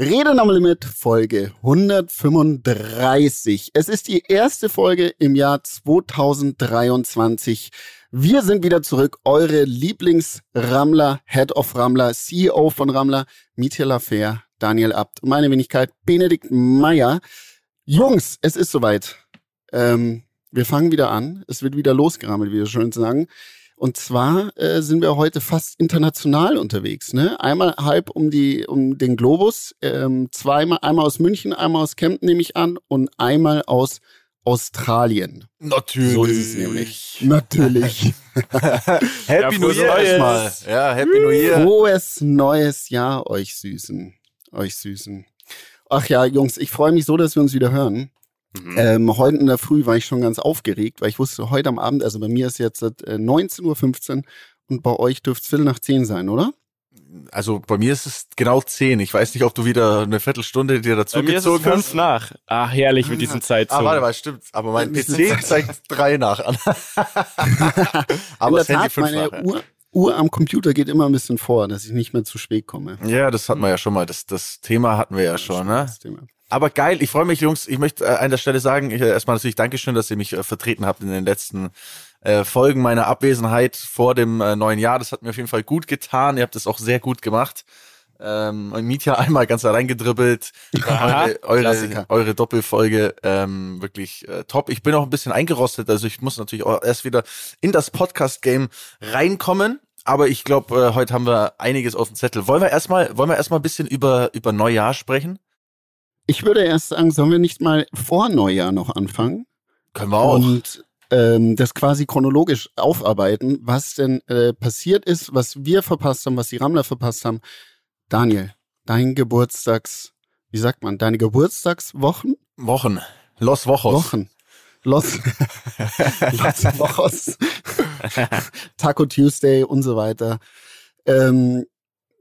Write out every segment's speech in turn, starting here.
Reden am Limit, Folge 135. Es ist die erste Folge im Jahr 2023. Wir sind wieder zurück, eure Lieblingsrammler, Head of Rammler, CEO von Rammler, Mietje Lafer, Daniel Abt meine Wenigkeit Benedikt Meyer. Jungs, es ist soweit. Ähm, wir fangen wieder an. Es wird wieder losgerammelt, wie wir schön sagen. Und zwar äh, sind wir heute fast international unterwegs. Ne? Einmal halb um die um den Globus, ähm, zweimal einmal aus München, einmal aus Kempten nehme ich an und einmal aus Australien. Natürlich. So ist es nämlich. Natürlich. Happy Ja, New Year erstmal. Ja, Happy New Year. Frohes neues Jahr euch Süßen. Euch Süßen. Ach ja, Jungs, ich freue mich so, dass wir uns wieder hören. Mhm. Ähm, heute in der Früh war ich schon ganz aufgeregt, weil ich wusste, heute am Abend, also bei mir ist jetzt äh, 19.15 Uhr und bei euch dürfte es Viertel nach zehn sein, oder? Also bei mir ist es genau 10. Ich weiß nicht, ob du wieder eine Viertelstunde dir dazu Bei mir ist es gezogen fünf hast. nach. Ach, herrlich mit diesen Ah, Zeitzonen. warte mal, stimmt. Aber mein PC zeigt drei nach an. in Aber der das Handy Tat, fünf meine nach. Uhr, Uhr am Computer geht immer ein bisschen vor, dass ich nicht mehr zu spät komme. Ja, das hatten wir ja schon mal. Das, das Thema hatten wir ja schon, ne? Aber geil, ich freue mich, Jungs. Ich möchte äh, an der Stelle sagen, ich, äh, erstmal natürlich Dankeschön, dass ihr mich äh, vertreten habt in den letzten äh, Folgen meiner Abwesenheit vor dem äh, neuen Jahr. Das hat mir auf jeden Fall gut getan. Ihr habt es auch sehr gut gemacht. Ähm, und Mietja einmal ganz allein gedribbelt. Aha, eure, eure, eure Doppelfolge ähm, wirklich äh, top. Ich bin auch ein bisschen eingerostet, also ich muss natürlich auch erst wieder in das Podcast-Game reinkommen. Aber ich glaube, äh, heute haben wir einiges auf dem Zettel. Wollen wir erstmal, wollen wir erstmal ein bisschen über über Neujahr sprechen? Ich würde erst sagen, sollen wir nicht mal vor Neujahr noch anfangen? Können wir auch. und ähm, das quasi chronologisch aufarbeiten, was denn äh, passiert ist, was wir verpasst haben, was die Rammler verpasst haben. Daniel, dein Geburtstags, wie sagt man, deine Geburtstagswochen? Wochen. Los Wochos. Wochen. Los, Los Wochos. Taco Tuesday und so weiter. Ähm,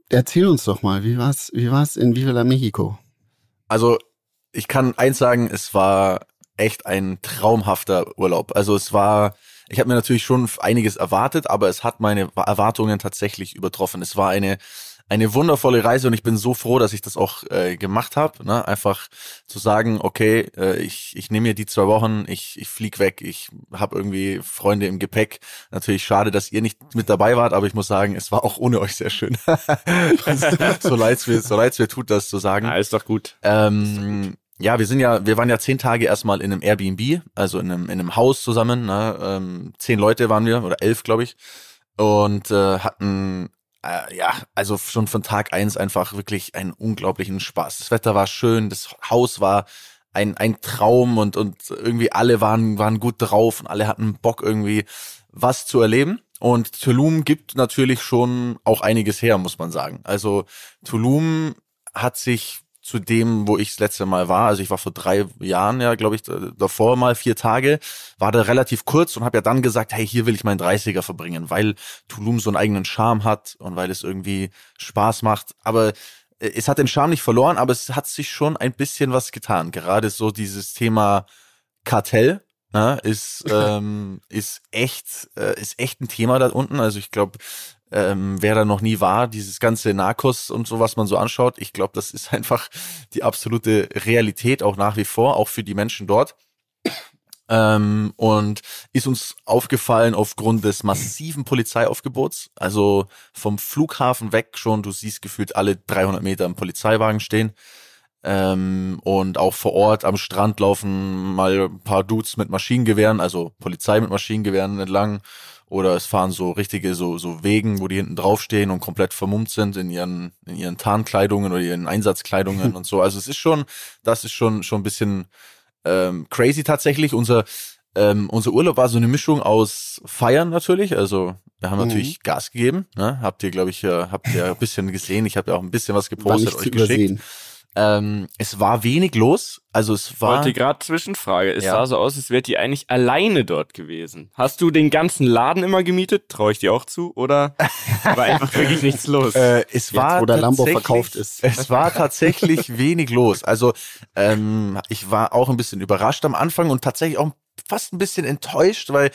erzähl uns doch mal, wie war's, wie war's in Viva la Mexico? Also, ich kann eins sagen, es war echt ein traumhafter Urlaub. Also es war, ich habe mir natürlich schon einiges erwartet, aber es hat meine Erwartungen tatsächlich übertroffen. Es war eine eine wundervolle Reise und ich bin so froh, dass ich das auch äh, gemacht habe. Ne? Einfach zu sagen, okay, äh, ich, ich nehme mir die zwei Wochen, ich, ich flieg weg, ich habe irgendwie Freunde im Gepäck. Natürlich schade, dass ihr nicht mit dabei wart, aber ich muss sagen, es war auch ohne euch sehr schön. so leid's mir, so leid's mir tut, das zu sagen. Ah, ist doch gut. Ähm, ja, wir sind ja, wir waren ja zehn Tage erstmal in einem Airbnb, also in einem, in einem Haus zusammen. Ne? Ähm, zehn Leute waren wir, oder elf, glaube ich. Und äh, hatten, äh, ja, also schon von Tag eins einfach wirklich einen unglaublichen Spaß. Das Wetter war schön, das Haus war ein, ein Traum und, und irgendwie alle waren, waren gut drauf und alle hatten Bock irgendwie was zu erleben. Und Tulum gibt natürlich schon auch einiges her, muss man sagen. Also Tulum hat sich zu dem, wo ich das letzte Mal war, also ich war vor drei Jahren ja, glaube ich, d- davor mal vier Tage, war da relativ kurz und habe ja dann gesagt, hey, hier will ich meinen 30er verbringen, weil Tulum so einen eigenen Charme hat und weil es irgendwie Spaß macht. Aber äh, es hat den Charme nicht verloren, aber es hat sich schon ein bisschen was getan. Gerade so dieses Thema Kartell, ne, ist ähm, ist echt äh, ist echt ein Thema da unten. Also ich glaube, ähm, wer da noch nie war, dieses ganze Narcos und so, was man so anschaut, ich glaube, das ist einfach die absolute Realität auch nach wie vor, auch für die Menschen dort. Ähm, und ist uns aufgefallen aufgrund des massiven Polizeiaufgebots. Also vom Flughafen weg schon, du siehst gefühlt alle 300 Meter im Polizeiwagen stehen. Ähm, und auch vor Ort am Strand laufen mal ein paar Dudes mit Maschinengewehren, also Polizei mit Maschinengewehren entlang. Oder es fahren so richtige so, so Wegen, wo die hinten draufstehen und komplett vermummt sind in ihren, in ihren Tarnkleidungen oder ihren Einsatzkleidungen und so. Also es ist schon, das ist schon, schon ein bisschen ähm, crazy tatsächlich. Unser, ähm, unser Urlaub war so eine Mischung aus Feiern natürlich. Also wir haben Mhm. natürlich Gas gegeben. Ne? Habt ihr, glaube ich, äh, habt ihr ein bisschen gesehen. Ich habe ja auch ein bisschen was gepostet, euch geschickt. übersehen. Ähm, es war wenig los. Also es war. Wollte gerade Zwischenfrage. Es Ja. sah so aus, als wärt ihr eigentlich alleine dort gewesen. Hast du den ganzen Laden immer gemietet? Traue ich dir auch zu? Oder war einfach wirklich nichts los? Äh, es war wo der Lambo verkauft ist. Es war tatsächlich wenig los. Also ähm, ich war auch ein bisschen überrascht am Anfang und tatsächlich auch fast ein bisschen enttäuscht, weil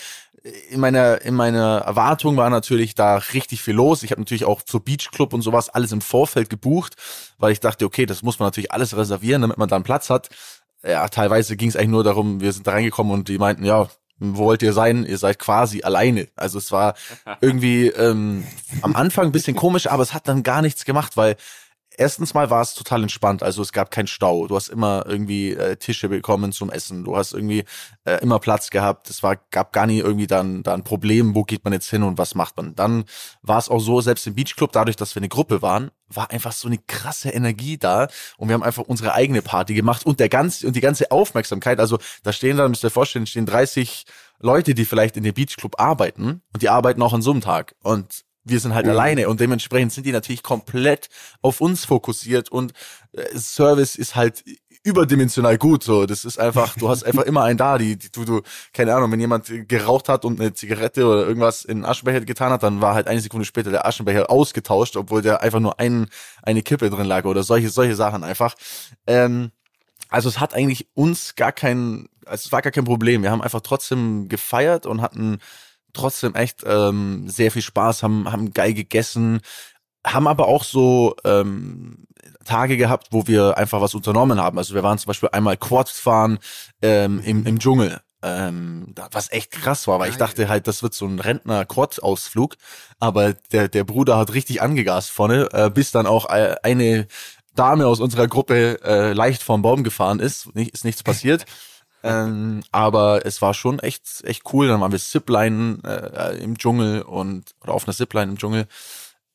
in meiner in meiner Erwartung war natürlich da richtig viel los. Ich habe natürlich auch so Beachclub und sowas alles im Vorfeld gebucht, weil ich dachte, okay, das muss man natürlich alles reservieren, damit man dann Platz hat. Ja, teilweise ging es eigentlich nur darum, wir sind da reingekommen und die meinten, ja, wo wollt ihr sein? Ihr seid quasi alleine. Also es war irgendwie ähm, am Anfang ein bisschen komisch, aber es hat dann gar nichts gemacht, weil erstens mal war es total entspannt. Also es gab keinen Stau. Du hast immer irgendwie äh, Tische bekommen zum Essen. Du hast irgendwie äh, immer Platz gehabt. Es war gab gar nie irgendwie dann da ein Problem. Wo geht man jetzt hin und was macht man? Dann war es auch so, selbst im Beachclub, dadurch, dass wir eine Gruppe waren, war einfach so eine krasse Energie da und wir haben einfach unsere eigene Party gemacht und der ganze und die ganze Aufmerksamkeit. Also da stehen da, müsst ihr euch vorstellen, stehen 30 Leute, die vielleicht in dem Beachclub arbeiten und die arbeiten auch an so einem Tag und wir sind halt mhm. alleine und dementsprechend sind die natürlich komplett auf uns fokussiert und äh, Service ist halt überdimensional gut so. Das ist einfach du hast einfach immer einen da die, die du du keine Ahnung wenn jemand geraucht hat und eine Zigarette oder irgendwas in den Aschenbecher getan hat dann war halt eine Sekunde später der Aschenbecher ausgetauscht obwohl der einfach nur ein, eine Kippe drin lag oder solche solche Sachen einfach. Ähm, also es hat eigentlich uns gar kein also es war gar kein Problem. Wir haben einfach trotzdem gefeiert und hatten trotzdem echt ähm, sehr viel Spaß, haben, haben geil gegessen, haben aber auch so ähm, Tage gehabt, wo wir einfach was unternommen haben. Also wir waren zum Beispiel einmal Quad fahren ähm, im, im Dschungel. Ähm, was echt krass war, weil ich dachte halt, das wird so ein Rentner-Quad-Ausflug, aber der, der Bruder hat richtig angegast vorne, äh, bis dann auch eine Dame aus unserer Gruppe äh, leicht vom Baum gefahren ist, nicht, ist nichts passiert. ähm, aber es war schon echt, echt cool. Dann waren wir Zipline äh, im Dschungel und oder auf einer Zipline im Dschungel.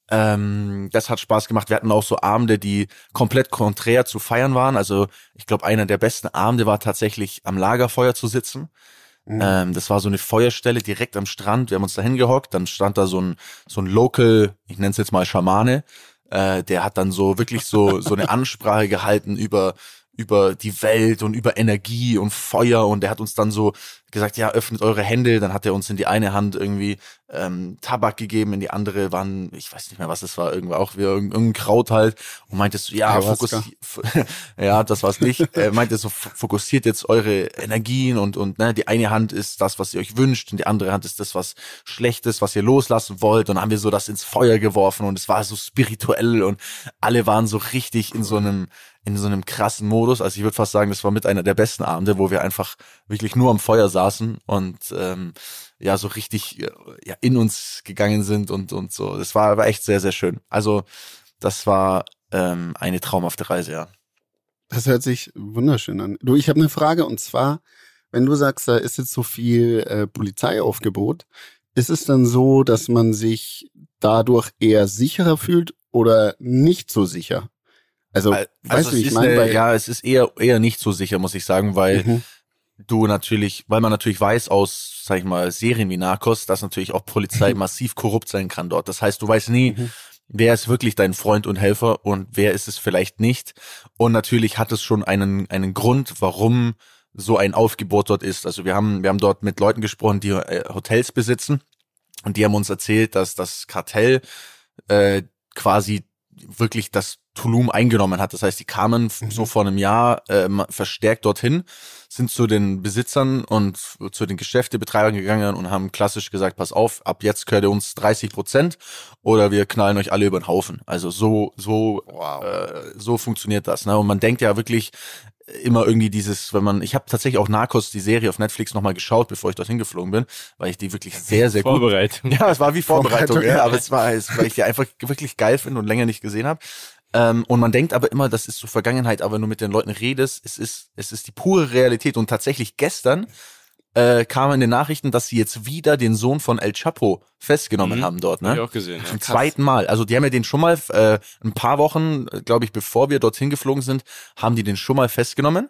Ähm, das hat Spaß gemacht. Wir hatten auch so Abende, die komplett konträr zu feiern waren. Also ich glaube, einer der besten Abende war tatsächlich am Lagerfeuer zu sitzen. Mhm. Ähm, das war so eine Feuerstelle direkt am Strand. Wir haben uns da hingehockt. Dann stand da so ein so ein Local, ich nenne es jetzt mal Schamane. Äh, der hat dann so wirklich so so eine Ansprache gehalten über über die Welt und über Energie und Feuer. Und er hat uns dann so gesagt, ja, öffnet eure Hände, dann hat er uns in die eine Hand irgendwie ähm, Tabak gegeben, in die andere waren, ich weiß nicht mehr, was es war, irgendwie auch wieder irgendein Kraut halt. Und meintest so, ja, fokussiert, ja, das war's nicht, er meinte so, fokussiert jetzt eure Energien und, und ne, die eine Hand ist das, was ihr euch wünscht und die andere Hand ist das, was Schlechtes, was ihr loslassen wollt. Und dann haben wir so das ins Feuer geworfen und es war so spirituell und alle waren so richtig in so einem in so einem krassen Modus. Also ich würde fast sagen, das war mit einer der besten Abende, wo wir einfach wirklich nur am Feuer saßen und ähm, ja so richtig ja, in uns gegangen sind und und so. Das war aber echt sehr sehr schön. Also das war ähm, eine traumhafte Reise, ja. Das hört sich wunderschön an. Du, ich habe eine Frage und zwar, wenn du sagst, da ist jetzt so viel äh, Polizeiaufgebot, ist es dann so, dass man sich dadurch eher sicherer fühlt oder nicht so sicher? Also, also weißt du, ich meine, ja, es ist eher eher nicht so sicher, muss ich sagen, weil mhm. du natürlich, weil man natürlich weiß aus, sag ich mal, Serien wie Narcos, dass natürlich auch Polizei mhm. massiv korrupt sein kann dort. Das heißt, du weißt nie, mhm. wer ist wirklich dein Freund und Helfer und wer ist es vielleicht nicht. Und natürlich hat es schon einen einen Grund, warum so ein Aufgebot dort ist. Also wir haben wir haben dort mit Leuten gesprochen, die äh, Hotels besitzen und die haben uns erzählt, dass das Kartell äh, quasi wirklich das Tulum eingenommen hat. Das heißt, die kamen mhm. so vor einem Jahr äh, verstärkt dorthin, sind zu den Besitzern und zu den Geschäftebetreibern gegangen und haben klassisch gesagt, pass auf, ab jetzt gehört ihr uns 30 Prozent oder wir knallen euch alle über den Haufen. Also so, so, wow. äh, so funktioniert das. Ne? Und man denkt ja wirklich, immer irgendwie dieses, wenn man, ich habe tatsächlich auch Narcos, die Serie auf Netflix nochmal geschaut, bevor ich dorthin geflogen bin, weil ich die wirklich sehr, sehr gut. Vorbereitung. Ja, es war wie Vorbereitung, Vorbereitung ja, aber es war, es, weil ich die einfach wirklich geil finde und länger nicht gesehen habe. Ähm, und man denkt aber immer, das ist so Vergangenheit, aber wenn du mit den Leuten redest, es ist, es ist die pure Realität. Und tatsächlich gestern äh, kam in den Nachrichten, dass sie jetzt wieder den Sohn von El Chapo festgenommen mhm. haben dort. Ne? Hab ich auch gesehen. Zum ja. zweiten Mal. Also die haben ja den schon mal äh, ein paar Wochen, glaube ich, bevor wir dorthin geflogen sind, haben die den schon mal festgenommen.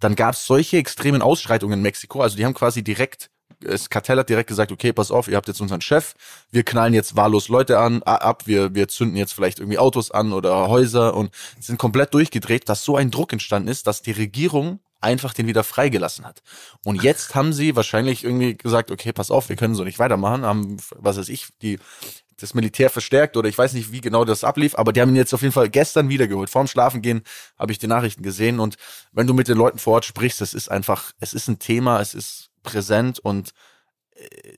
Dann gab es solche extremen Ausschreitungen in Mexiko. Also die haben quasi direkt das Kartell hat direkt gesagt, okay, pass auf, ihr habt jetzt unseren Chef, wir knallen jetzt wahllos Leute an, ab, wir, wir zünden jetzt vielleicht irgendwie Autos an oder Häuser und sind komplett durchgedreht, dass so ein Druck entstanden ist, dass die Regierung einfach den wieder freigelassen hat. Und jetzt haben sie wahrscheinlich irgendwie gesagt, okay, pass auf, wir können so nicht weitermachen, haben, was weiß ich, die, das Militär verstärkt oder ich weiß nicht, wie genau das ablief, aber die haben ihn jetzt auf jeden Fall gestern wiedergeholt. Vorm Schlafengehen habe ich die Nachrichten gesehen und wenn du mit den Leuten vor Ort sprichst, es ist einfach, es ist ein Thema, es ist präsent und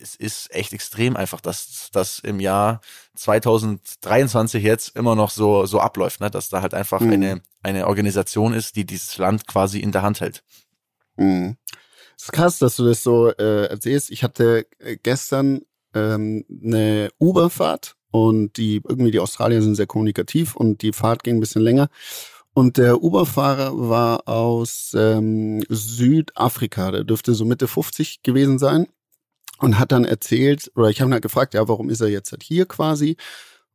es ist echt extrem einfach, dass das im Jahr 2023 jetzt immer noch so so abläuft, ne? dass da halt einfach mhm. eine eine Organisation ist, die dieses Land quasi in der Hand hält. Mhm. Es ist krass, dass du das so äh, erzählst. Ich hatte äh, gestern ähm, eine Uberfahrt und die irgendwie die Australier sind sehr kommunikativ und die Fahrt ging ein bisschen länger. Und der Uberfahrer war aus ähm, Südafrika, der dürfte so Mitte 50 gewesen sein und hat dann erzählt, oder ich habe ihn halt gefragt, ja, warum ist er jetzt halt hier quasi?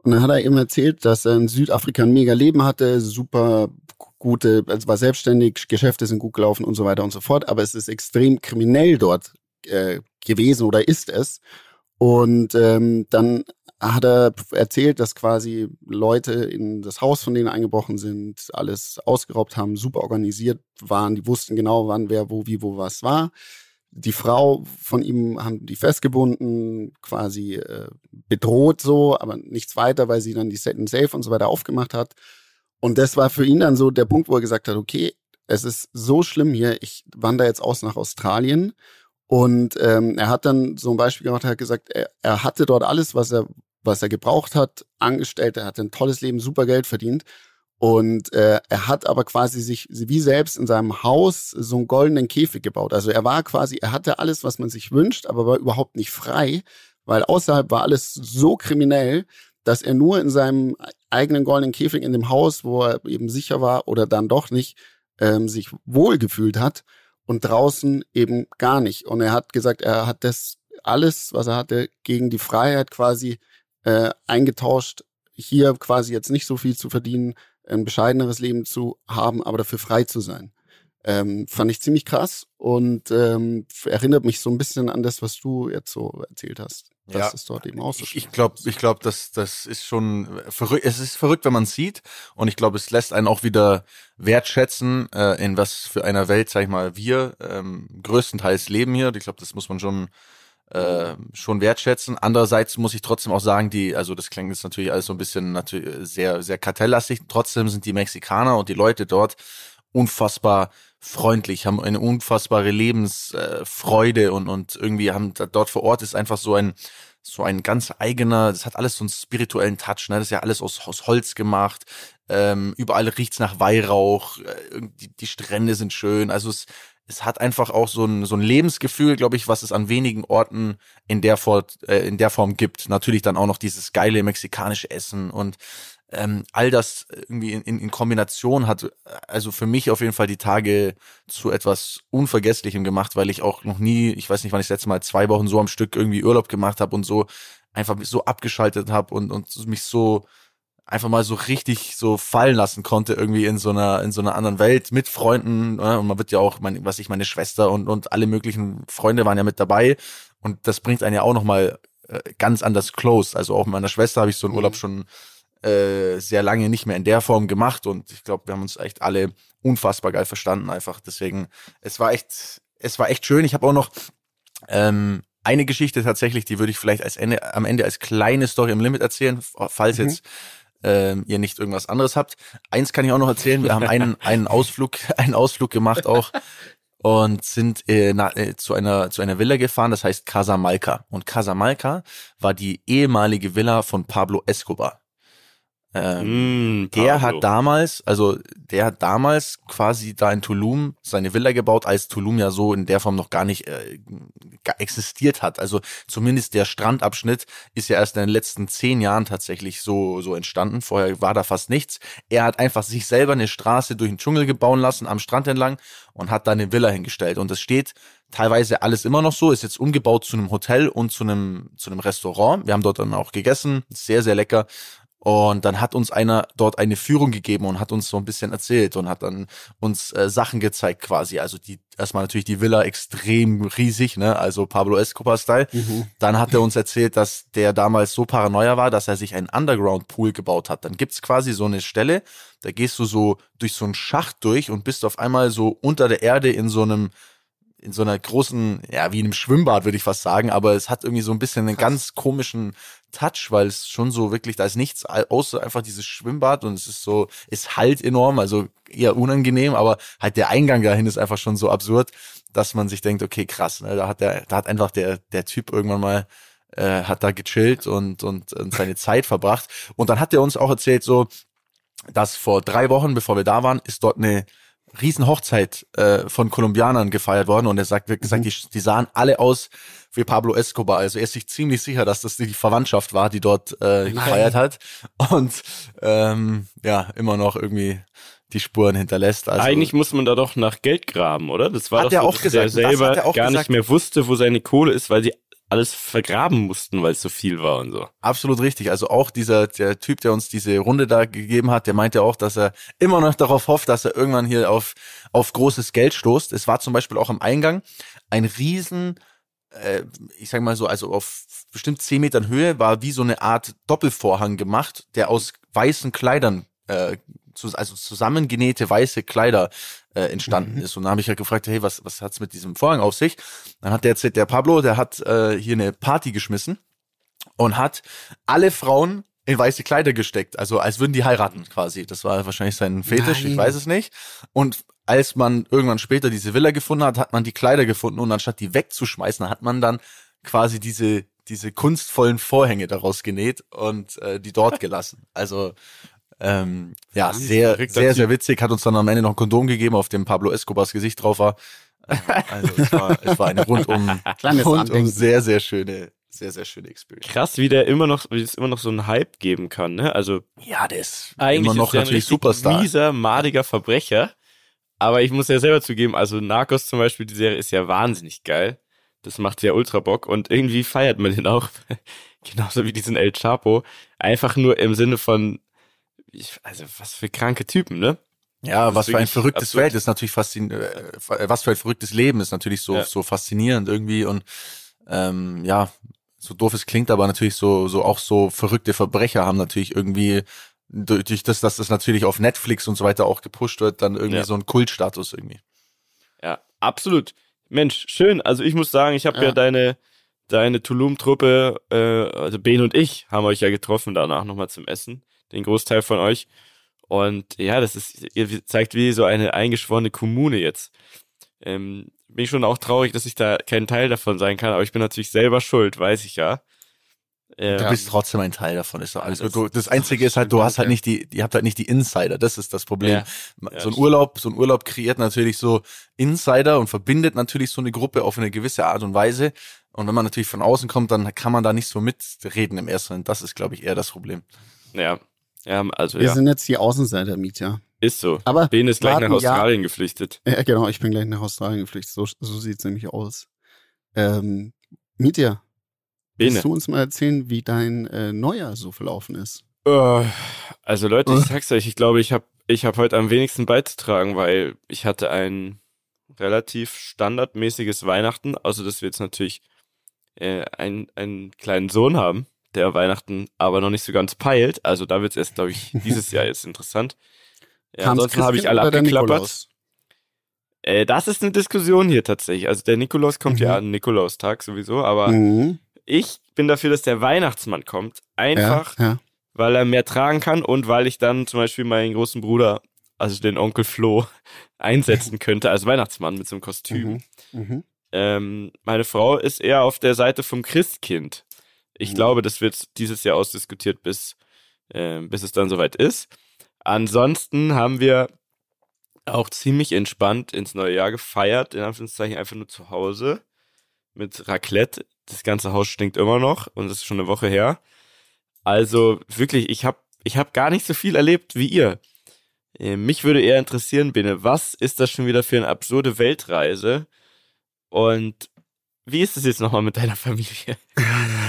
Und dann hat er eben erzählt, dass er in Südafrika ein mega Leben hatte, super gute, also war selbstständig, Geschäfte sind gut gelaufen und so weiter und so fort, aber es ist extrem kriminell dort äh, gewesen oder ist es. Und ähm, dann hat er erzählt, dass quasi Leute in das Haus von denen eingebrochen sind, alles ausgeraubt haben, super organisiert waren, die wussten genau, wann wer wo wie wo was war die Frau von ihm haben die festgebunden, quasi äh, bedroht so, aber nichts weiter, weil sie dann die Set and Safe und so weiter aufgemacht hat. Und das war für ihn dann so der Punkt, wo er gesagt hat, okay, es ist so schlimm hier, ich wandere jetzt aus nach Australien. Und ähm, er hat dann so ein Beispiel gemacht, er hat gesagt, er, er hatte dort alles, was er, was er gebraucht hat, angestellt, er hatte ein tolles Leben, super Geld verdient. Und äh, er hat aber quasi sich wie selbst in seinem Haus so einen goldenen Käfig gebaut. Also er war quasi, er hatte alles, was man sich wünscht, aber war überhaupt nicht frei, weil außerhalb war alles so kriminell, dass er nur in seinem eigenen goldenen Käfig in dem Haus, wo er eben sicher war oder dann doch nicht, ähm, sich wohlgefühlt hat und draußen eben gar nicht. Und er hat gesagt, er hat das alles, was er hatte, gegen die Freiheit quasi äh, eingetauscht, hier quasi jetzt nicht so viel zu verdienen, ein bescheideneres Leben zu haben, aber dafür frei zu sein. Ähm, fand ich ziemlich krass und ähm, erinnert mich so ein bisschen an das, was du jetzt so erzählt hast. Dass ja, es dort eben auch so Ich, ich glaube, ich glaube, das, das ist schon verrückt. Es ist verrückt, wenn man es sieht. Und ich glaube, es lässt einen auch wieder wertschätzen, äh, in was für einer Welt, sag ich mal, wir ähm, größtenteils leben hier. Ich glaube, das muss man schon äh, schon wertschätzen. Andererseits muss ich trotzdem auch sagen, die, also das klingt jetzt natürlich alles so ein bisschen natürlich sehr, sehr kartelllastig. Trotzdem sind die Mexikaner und die Leute dort unfassbar freundlich, haben eine unfassbare Lebensfreude und, und irgendwie haben dort vor Ort ist einfach so ein, so ein ganz eigener, das hat alles so einen spirituellen Touch, ne? Das ist ja alles aus, aus Holz gemacht. Ähm, überall riecht's nach Weihrauch, äh, die, die Strände sind schön. Also es, es hat einfach auch so ein, so ein Lebensgefühl, glaube ich, was es an wenigen Orten in der, Fort, äh, in der Form gibt. Natürlich dann auch noch dieses geile mexikanische Essen und ähm, all das irgendwie in, in, in Kombination hat also für mich auf jeden Fall die Tage zu etwas Unvergesslichem gemacht, weil ich auch noch nie, ich weiß nicht, wann ich das letzte Mal zwei Wochen so am Stück irgendwie Urlaub gemacht habe und so einfach so abgeschaltet habe und, und mich so einfach mal so richtig so fallen lassen konnte irgendwie in so einer in so einer anderen Welt mit Freunden ne? und man wird ja auch mein, was ich meine Schwester und und alle möglichen Freunde waren ja mit dabei und das bringt einen ja auch noch mal äh, ganz anders close also auch mit meiner Schwester habe ich so einen Urlaub mhm. schon äh, sehr lange nicht mehr in der Form gemacht und ich glaube wir haben uns echt alle unfassbar geil verstanden einfach deswegen es war echt es war echt schön ich habe auch noch ähm, eine Geschichte tatsächlich, die würde ich vielleicht als Ende, am Ende als kleine Story im Limit erzählen, falls mhm. jetzt ähm, ihr nicht irgendwas anderes habt. Eins kann ich auch noch erzählen. Wir haben einen, einen Ausflug, einen Ausflug gemacht auch und sind äh, na, äh, zu einer zu einer Villa gefahren, das heißt Casamalca. Und Casamalca war die ehemalige Villa von Pablo Escobar. Ähm, mm, der hat damals, also der hat damals quasi da in Tulum seine Villa gebaut, als Tulum ja so in der Form noch gar nicht äh, existiert hat. Also zumindest der Strandabschnitt ist ja erst in den letzten zehn Jahren tatsächlich so so entstanden. Vorher war da fast nichts. Er hat einfach sich selber eine Straße durch den Dschungel gebauen lassen am Strand entlang und hat da eine Villa hingestellt. Und es steht teilweise alles immer noch so, ist jetzt umgebaut zu einem Hotel und zu einem zu einem Restaurant. Wir haben dort dann auch gegessen, sehr sehr lecker. Und dann hat uns einer dort eine Führung gegeben und hat uns so ein bisschen erzählt und hat dann uns äh, Sachen gezeigt quasi. Also die erstmal natürlich die Villa extrem riesig, ne? Also Pablo Escobar-Style. Mhm. Dann hat er uns erzählt, dass der damals so paranoia war, dass er sich einen Underground-Pool gebaut hat. Dann gibt's quasi so eine Stelle, da gehst du so durch so einen Schacht durch und bist auf einmal so unter der Erde in so einem in so einer großen, ja, wie in einem Schwimmbad, würde ich fast sagen, aber es hat irgendwie so ein bisschen einen Krass. ganz komischen Touch, weil es schon so wirklich, da ist nichts außer einfach dieses Schwimmbad und es ist so, es halt enorm, also eher unangenehm, aber halt der Eingang dahin ist einfach schon so absurd, dass man sich denkt, okay, krass, ne, da hat der, da hat einfach der, der Typ irgendwann mal äh, hat da gechillt und, und, und seine Zeit verbracht. Und dann hat er uns auch erzählt, so, dass vor drei Wochen, bevor wir da waren, ist dort eine riesen Hochzeit äh, von Kolumbianern gefeiert worden und er sagt, wie gesagt, Mhm. die, die sahen alle aus wie Pablo Escobar. Also er ist sich ziemlich sicher, dass das die Verwandtschaft war, die dort äh, gefeiert hat und ähm, ja, immer noch irgendwie die Spuren hinterlässt. Also, Eigentlich muss man da doch nach Geld graben, oder? Das war Hat doch er so, auch dass gesagt. der Das selber hat er auch gar gesagt. nicht mehr wusste, wo seine Kohle ist, weil sie alles vergraben mussten, weil es so viel war und so. Absolut richtig. Also auch dieser der Typ, der uns diese Runde da gegeben hat, der meinte auch, dass er immer noch darauf hofft, dass er irgendwann hier auf auf großes Geld stoßt. Es war zum Beispiel auch am Eingang ein riesen, äh, ich sag mal so, also auf bestimmt zehn Metern Höhe war wie so eine Art Doppelvorhang gemacht, der aus weißen Kleidern äh, also zusammengenähte weiße Kleider äh, entstanden Mhm. ist. Und dann habe ich halt gefragt, hey, was, was hat's mit diesem Vorhang auf sich? Dann hat der erzählt, der Pablo, der hat äh, hier eine Party geschmissen und hat alle Frauen in weiße Kleider gesteckt, also als würden die heiraten quasi. Das war wahrscheinlich sein Fetisch, Nein. ich weiß es nicht. Und als man irgendwann später diese Villa gefunden hat, hat man die Kleider gefunden und anstatt die wegzuschmeißen, hat man dann quasi diese diese kunstvollen Vorhänge daraus genäht und äh, die dort gelassen. Also ähm, ja, sehr, sehr, sehr witzig. Hat uns dann am Ende noch ein Kondom gegeben, auf dem Pablo Escobars Gesicht drauf war. Äh, Also es war, es war eine rundum, rundum sehr, sehr schöne, sehr, sehr schöne Experience. Krass, wie der immer noch, wie es immer noch so einen Hype geben kann, ne? Also Ja, der ist eigentlich immer noch ist ein natürlich richtig Superstar. mieser, madiger Verbrecher. Aber ich muss ja selber zugeben, also Narcos zum Beispiel, die Serie ist ja wahnsinnig geil. Das macht ja ultra Bock und irgendwie feiert man den auch, genauso wie diesen El Chapo. Einfach nur im Sinne von, ich, also was für kranke Typen, ne? Ja, Das was für ein verrücktes absurd. Welt ist natürlich faszinierend, äh, was für ein verrücktes Leben ist natürlich so, Ja. so faszinierend irgendwie und ähm, ja, so doof es klingt, aber natürlich so, so auch so verrückte Verbrecher haben natürlich irgendwie durch durch das, dass das natürlich auf Netflix und so weiter auch gepusht wird, dann irgendwie Ja. so einen Kultstatus irgendwie. Ja, absolut. Mensch, schön. Also ich muss sagen, ich habe ja. Ja. deine deine Tulum-Truppe, äh, also Ben und ich haben euch ja getroffen danach nochmal zum Essen, den Großteil von euch. Und ja, das ist, ihr zeigt wie so eine eingeschworene Kommune jetzt. Ähm, bin ich schon auch traurig, dass ich da kein Teil davon sein kann, aber ich bin natürlich selber schuld, weiß ich ja. Ähm, Du bist trotzdem ein Teil davon. Ist doch alles. das- du, das Einzige ist halt, du hast halt nicht die, ihr habt halt nicht die Insider. Das ist das Problem. Ja. so ein. Urlaub, so ein Urlaub kreiert natürlich so Insider und verbindet natürlich so eine Gruppe auf eine gewisse Art und Weise. Und wenn man natürlich von außen kommt, dann kann man da nicht so mitreden im ersten. Das ist, glaube ich, eher das Problem. Ja, ja also Wir ja, sind jetzt die Außenseiter, Mietja. ist so. Aber Ben ist gleich nach ja. Australien geflüchtet. Ja, genau, ich bin gleich nach Australien geflüchtet. So, so sieht's nämlich aus. Ähm, Mietja, Bene. willst du uns mal erzählen, wie dein äh, Neujahr so verlaufen ist? Äh, Also Leute, Äh. ich sag's euch, ich glaube, ich habe ich hab heute am wenigsten beizutragen, weil ich hatte ein relativ standardmäßiges Weihnachten, außer dass wir jetzt natürlich äh, einen, einen kleinen Sohn haben, der Weihnachten aber noch nicht so ganz peilt. Also da wird's erst, glaube ich, dieses Jahr jetzt interessant. Ja, ansonsten habe ich alle abgeklappert. Äh, das ist eine Diskussion hier tatsächlich. Also der Nikolaus kommt Mhm. ja an Nikolaustag sowieso, aber Mhm. ich bin dafür, dass der Weihnachtsmann kommt. Einfach Ja, ja. weil er mehr tragen kann und weil ich dann zum Beispiel meinen großen Bruder, also den Onkel Flo, einsetzen könnte als Weihnachtsmann mit so einem Kostüm. Mhm. Mhm. Ähm, meine Frau ist eher auf der Seite vom Christkind. Ich Mhm. glaube, das wird dieses Jahr ausdiskutiert, bis, äh, bis es dann soweit ist. Ansonsten haben wir auch ziemlich entspannt ins neue Jahr gefeiert, in Anführungszeichen einfach nur zu Hause mit Raclette. Das ganze Haus stinkt immer noch und das ist schon eine Woche her. Also wirklich, ich habe ich hab gar nicht so viel erlebt wie ihr. Äh, Mich würde eher interessieren, Bene, was ist das schon wieder für eine absurde Weltreise? Und wie ist es jetzt nochmal mit deiner Familie?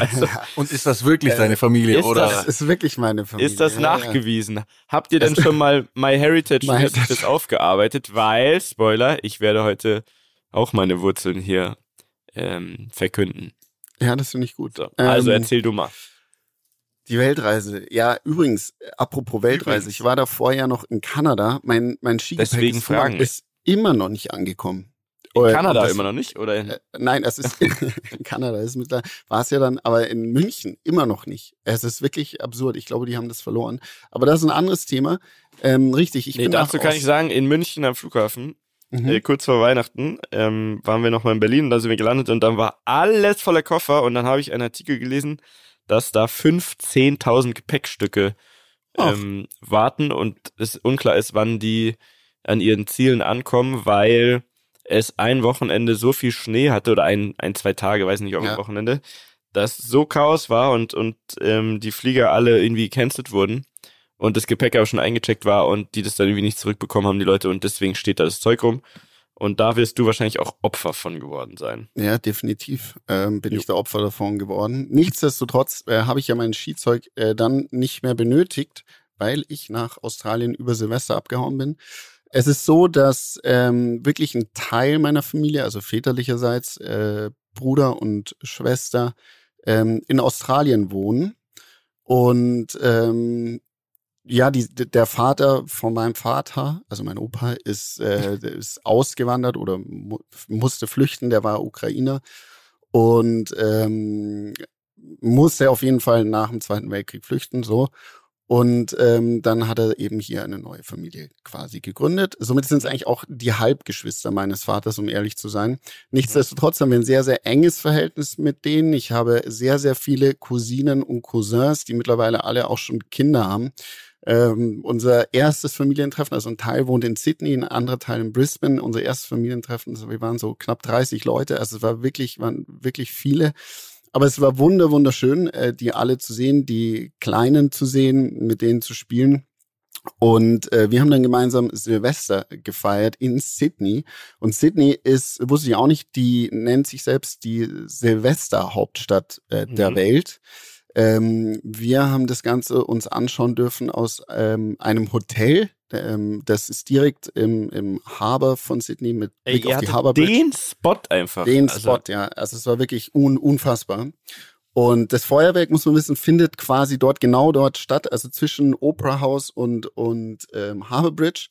Also, Und ist das wirklich Äh, deine Familie ist oder? Das ist wirklich meine Familie. ist das Ja, ja. nachgewiesen? Habt ihr denn schon mal MyHeritage My das aufgearbeitet? Weil, Spoiler, ich werde heute auch meine Wurzeln hier ähm, verkünden. Ja, das finde ich gut. So, also Ähm, erzähl du mal. Die Weltreise. Ja, übrigens, apropos Weltreise, Übrigens. ich war davor ja noch in Kanada. Mein, mein Skigepäck ist, ist immer noch nicht angekommen. In Oder- Kanada das- immer noch nicht? Oder Äh, nein, es ist in Kanada ist mit war es ja dann, aber in München immer noch nicht. Es ist wirklich absurd. Ich glaube, die haben das verloren. Aber das ist ein anderes Thema. Ähm, richtig, ich nee, bin dazu kann Ost- ich sagen, in München am Flughafen, Mhm. äh, kurz vor Weihnachten, ähm, waren wir noch mal in Berlin und da sind wir gelandet und dann war alles voller Koffer und dann habe ich einen Artikel gelesen, dass da 15.000 Gepäckstücke Ach. ähm, warten und es unklar ist, wann die an ihren Zielen ankommen, weil es ein Wochenende so viel Schnee hatte oder ein, ein zwei Tage, weiß nicht, ob Ja. ein Wochenende, dass so Chaos war und, und ähm, die Flieger alle irgendwie cancelled wurden und das Gepäck aber schon eingecheckt war und die das dann irgendwie nicht zurückbekommen haben, die Leute, und deswegen steht da das Zeug rum. Und da wirst du wahrscheinlich auch Opfer von geworden sein. Ja, definitiv ähm, bin Jo. ich der Opfer davon geworden. Nichtsdestotrotz äh, habe ich ja mein Skizeug äh, dann nicht mehr benötigt, weil ich nach Australien über Silvester abgehauen bin. Es ist so, dass ähm, wirklich ein Teil meiner Familie, also väterlicherseits äh, Bruder und Schwester, ähm, in Australien wohnen. Und ähm, ja, die, der Vater von meinem Vater, also mein Opa, ist, äh, ist ausgewandert oder mu musste flüchten, der war Ukrainer und ähm, musste auf jeden Fall nach dem Zweiten Weltkrieg flüchten, so. Und ähm, dann hat er eben hier eine neue Familie quasi gegründet. Somit sind es eigentlich auch die Halbgeschwister meines Vaters, um ehrlich zu sein. Nichtsdestotrotz haben wir ein sehr, sehr enges Verhältnis mit denen. Ich habe sehr, sehr viele Cousinen und Cousins, die mittlerweile alle auch schon Kinder haben. Ähm, unser erstes Familientreffen, also ein Teil wohnt in Sydney, ein anderer Teil in Brisbane. Unser erstes Familientreffen, also wir waren so knapp 30 Leute, also es war wirklich, waren wirklich viele. Aber es war wunder, wunderschön, äh, die alle zu sehen, die Kleinen zu sehen, mit denen zu spielen. Und äh, wir haben dann gemeinsam Silvester gefeiert in Sydney. Und Sydney ist, wusste ich auch nicht, die nennt sich selbst die Silvesterhauptstadt äh, der Mhm. Welt. Ähm, wir haben das Ganze uns anschauen dürfen aus ähm, einem Hotel. Ähm, das ist direkt im, im Harbor von Sydney mit Ey, Blick ihr auf die Harbor Bridge. den Spot einfach. Den Also, Spot, ja. Also es war wirklich un unfassbar. Und das Feuerwerk, muss man wissen, findet quasi dort, genau dort statt, also zwischen Opera House und, und ähm, Harbour Bridge.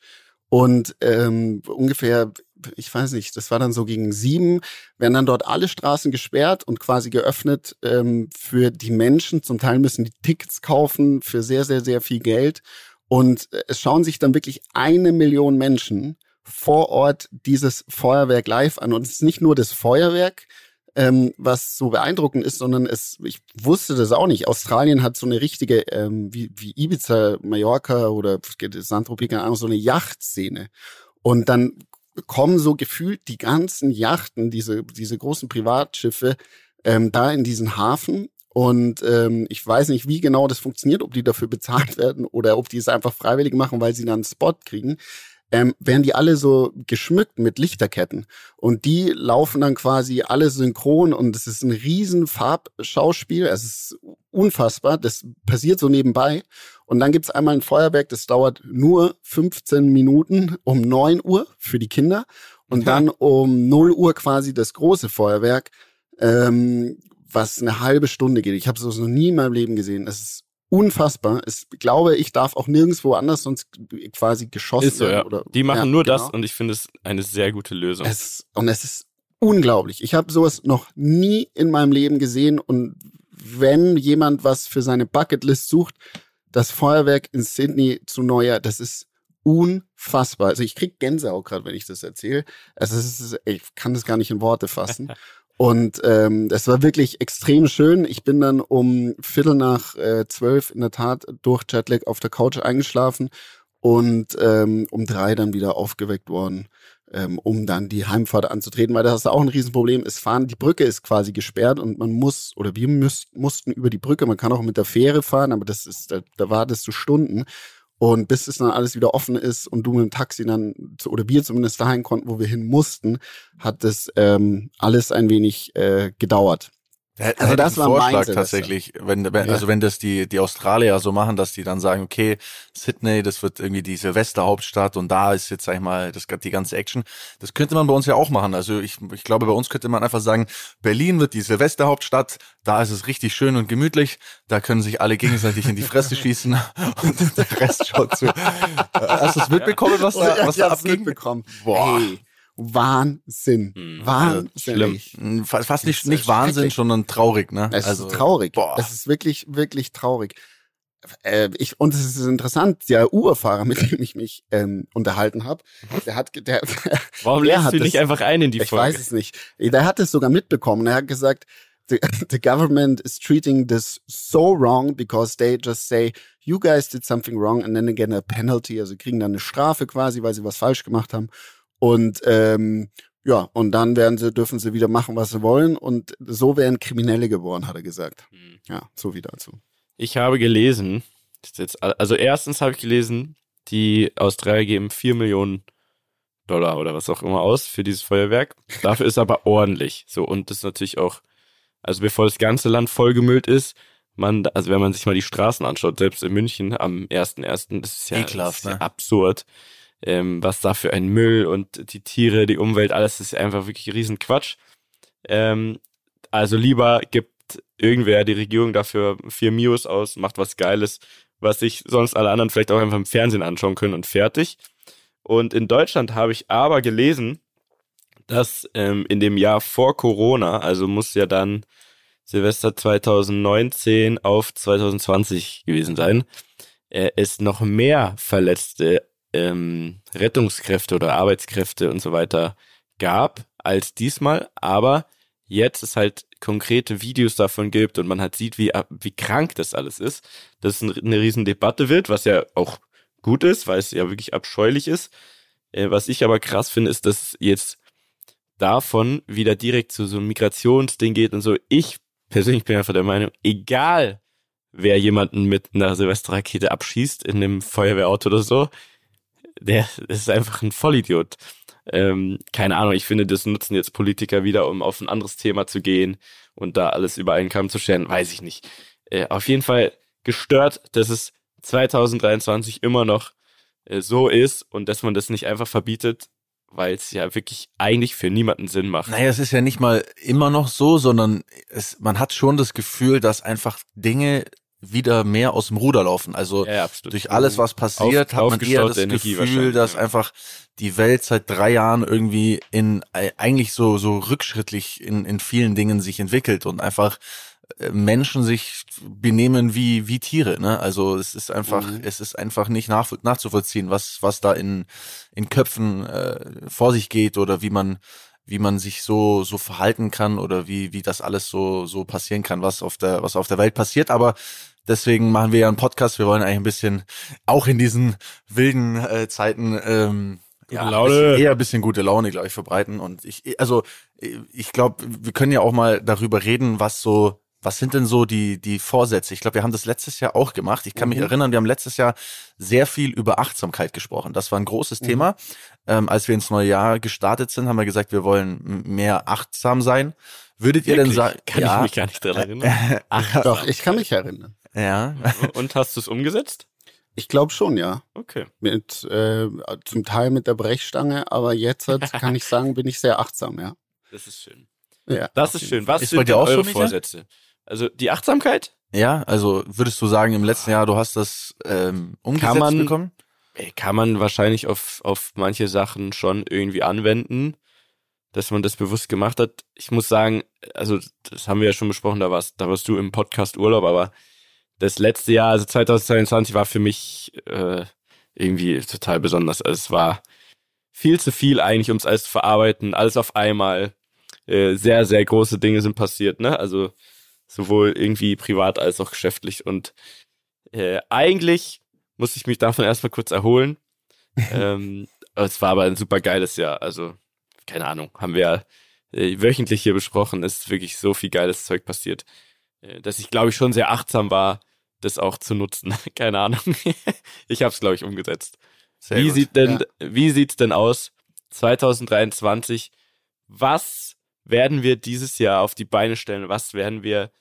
Und ähm, ungefähr, ich weiß nicht, das war dann so gegen sieben, werden dann dort alle Straßen gesperrt und quasi geöffnet ähm, für die Menschen. Zum Teil müssen die Tickets kaufen für sehr, sehr, sehr viel Geld. Und äh, es schauen sich dann wirklich eine Million Menschen vor Ort dieses Feuerwerk live an. Und es ist nicht nur das Feuerwerk, ähm, was so beeindruckend ist, sondern es, ich wusste das auch nicht. Australien hat so eine richtige, ähm, wie, wie Ibiza, Mallorca oder Saint-Tropez, keine Ahnung, so eine Yachtszene. Und dann kommen so gefühlt die ganzen Yachten, diese, diese großen Privatschiffe, ähm, da in diesen Hafen. Und ähm, ich weiß nicht, wie genau das funktioniert, ob die dafür bezahlt werden oder ob die es einfach freiwillig machen, weil sie dann einen Spot kriegen. Ähm, werden die alle so geschmückt mit Lichterketten. Und die laufen dann quasi alle synchron und es ist ein riesen Farbschauspiel. Es ist unfassbar. Das passiert so nebenbei. Und dann gibt's einmal ein Feuerwerk, das dauert nur 15 Minuten um 9 Uhr für die Kinder. Und Ja. dann um 0 Uhr quasi das große Feuerwerk, ähm, was eine halbe Stunde geht. Ich habe sowas noch nie in meinem Leben gesehen. Es ist unfassbar. Ich glaube, ich darf auch nirgendwo anders sonst quasi geschossen Ist so, werden. ja. Oder, Die machen ja, nur genau. das und ich finde es eine sehr gute Lösung. Es, und es ist unglaublich. Ich habe sowas noch nie in meinem Leben gesehen. Und wenn jemand was für seine Bucketlist sucht, das Feuerwerk in Sydney zu Neujahr, das ist unfassbar. Also ich krieg Gänsehaut gerade, wenn ich das erzähle. Also es ist, ich kann das gar nicht in Worte fassen. Und ähm, das war wirklich extrem schön. Ich bin dann um Viertel nach äh, zwölf in der Tat durch Jetlag auf der Couch eingeschlafen und ähm, um drei dann wieder aufgeweckt worden, ähm, um dann die Heimfahrt anzutreten, weil das ist auch ein Riesenproblem. Es fahren, die Brücke ist quasi gesperrt und man muss, oder wir müß, mussten über die Brücke, man kann auch mit der Fähre fahren, aber das ist, da, da wartest du Stunden. Und bis es dann alles wieder offen ist und du mit dem Taxi dann, oder wir zumindest dahin konnten, wo wir hin mussten, hat das ähm, alles ein wenig äh, gedauert. Da Also das war mein Vorschlag Silvester. tatsächlich, wenn, wenn Ja. also wenn das die die Australier so machen, dass die dann sagen, okay, Sydney, das wird irgendwie die Silvesterhauptstadt und da ist jetzt sag ich mal das die ganze Action. Das könnte man bei uns ja auch machen. Also ich ich glaube, bei uns könnte man einfach sagen, Berlin wird die Silvesterhauptstadt, da ist es richtig schön und gemütlich, da können sich alle gegenseitig in die Fresse schießen und der Rest schaut zu. Hast du es mitbekommen, was da was da hab's abging? mitbekommen. Boah. Ey. Wahnsinn. Hm, Wahnsinnig. Hm, Fast nicht, nicht Wahnsinn, sondern traurig, ne? Es also, ist traurig. boah. Es ist wirklich, wirklich traurig. Äh, ich, und es ist interessant, der Uber-Fahrer, mit dem ich mich ähm, unterhalten habe, der hat, der, Warum Der lädst hat du das- nicht einfach ein in die ich Folge? weiß es nicht, der hat es sogar mitbekommen. Er hat gesagt, the, the government is treating this so wrong because they just say, you guys did something wrong and then again a penalty, also kriegen dann eine Strafe quasi, weil sie was falsch gemacht haben. Und ähm, ja, und dann werden sie, dürfen sie wieder machen, was sie wollen. Und so wären Kriminelle geworden, hat er gesagt. Hm. Ja, so wie dazu. Ich habe gelesen, das ist jetzt, also erstens habe ich gelesen, die Australier geben 4 Millionen Dollar oder was auch immer aus für dieses Feuerwerk. Dafür ist aber ordentlich. So, und das ist natürlich auch, also bevor das ganze Land vollgemüllt ist, man, also wenn man sich mal die Straßen anschaut, selbst in München am 1.1., das ist ja, Ekelhaft, das ist ja ne? absurd. Ähm, was da für ein Müll und die Tiere, die Umwelt, alles ist einfach wirklich riesen Quatsch. Ähm, also lieber gibt irgendwer die Regierung dafür vier Mios aus, macht was Geiles, was sich sonst alle anderen vielleicht auch einfach im Fernsehen anschauen können und fertig. Und in Deutschland habe ich aber gelesen, dass ähm, in dem Jahr vor Corona, also muss ja dann Silvester 2019 auf 2020 gewesen sein, äh, es noch mehr verletzte ähm, Rettungskräfte oder Arbeitskräfte und so weiter gab als diesmal, aber jetzt es halt konkrete Videos davon gibt und man halt sieht, wie, wie krank das alles ist, dass es eine riesen Debatte wird, was ja auch gut ist, weil es ja wirklich abscheulich ist. Äh, was ich aber krass finde, ist, dass jetzt davon wieder direkt zu so einem Migrationsding geht und so. Ich persönlich bin einfach der Meinung, egal wer jemanden mit einer Silvesterrakete abschießt in einem Feuerwehrauto oder so, der ist einfach ein Vollidiot. Ähm, keine Ahnung, ich finde, das nutzen jetzt Politiker wieder, um auf ein anderes Thema zu gehen und da alles über einen Kamm zu scheren, weiß ich nicht. Äh, auf jeden Fall gestört, dass es 2023 immer noch äh, so ist und dass man das nicht einfach verbietet, weil es ja wirklich eigentlich für niemanden Sinn macht. Naja, es ist ja nicht mal immer noch so, sondern es, man hat schon das Gefühl, dass einfach Dinge wieder mehr aus dem Ruder laufen. Also ja, durch alles, was passiert, Auf- hat man eher das Energie Gefühl, dass ja. einfach die Welt seit drei Jahren irgendwie in äh, eigentlich so so rückschrittlich in in vielen Dingen sich entwickelt und einfach äh, Menschen sich benehmen wie wie Tiere. Ne? Also es ist einfach Mhm. es ist einfach nicht nach, nachzuvollziehen, was was da in in Köpfen äh, vor sich geht oder wie man wie man sich so so verhalten kann oder wie wie das alles so so passieren kann, was auf der was auf der Welt passiert. Aber deswegen machen wir ja einen Podcast. Wir wollen eigentlich ein bisschen auch in diesen wilden äh, Zeiten ähm, ja, Laune. eher ein bisschen gute Laune, glaube ich, verbreiten. Und ich, also ich glaube, wir können ja auch mal darüber reden, was so, was sind denn so die die Vorsätze? Ich glaube, wir haben das letztes Jahr auch gemacht. Ich kann mich Mhm. erinnern, wir haben letztes Jahr sehr viel über Achtsamkeit gesprochen. Das war ein großes Mhm. Thema. Ähm, als wir ins neue Jahr gestartet sind, haben wir gesagt, wir wollen mehr achtsam sein. Würdet ihr denn Wirklich? sagen? Kann ja, ich mich gar nicht dran erinnern. Ach, Doch, ich kann mich erinnern. Ja. Und hast du es umgesetzt? Ich glaube schon, ja. Okay. Mit, äh, zum Teil mit der Brechstange, aber jetzt kann ich sagen, bin ich sehr achtsam, ja. Das ist schön. ja Das ist schön. Was Ist sind bei dir denn auch eure Micha? Vorsätze? Also die Achtsamkeit? Ja, also würdest du sagen, im letzten Jahr, du hast das ähm, umgesetzt Kann man- bekommen? Kann man wahrscheinlich auf, auf manche Sachen schon irgendwie anwenden, dass man das bewusst gemacht hat. Ich muss sagen, also das haben wir ja schon besprochen, da warst, da warst du im Podcast Urlaub, aber das letzte Jahr, also 2022, war für mich äh, irgendwie total besonders. Also es war viel zu viel eigentlich, um es alles zu verarbeiten, alles auf einmal. Äh, sehr, sehr große Dinge sind passiert, ne? Also sowohl irgendwie privat als auch geschäftlich. Und äh, eigentlich muss ich mich davon erstmal kurz erholen. ähm, es war aber ein super geiles Jahr. Also, keine Ahnung, haben wir ja äh, wöchentlich hier besprochen. Es ist wirklich so viel geiles Zeug passiert, dass ich, glaube ich, schon sehr achtsam war, das auch zu nutzen. keine Ahnung. ich habe es, glaube ich, umgesetzt. Sehr wie gut. sieht denn, wie sieht's denn aus 2023? Was werden wir dieses Jahr auf die Beine stellen? Was werden wir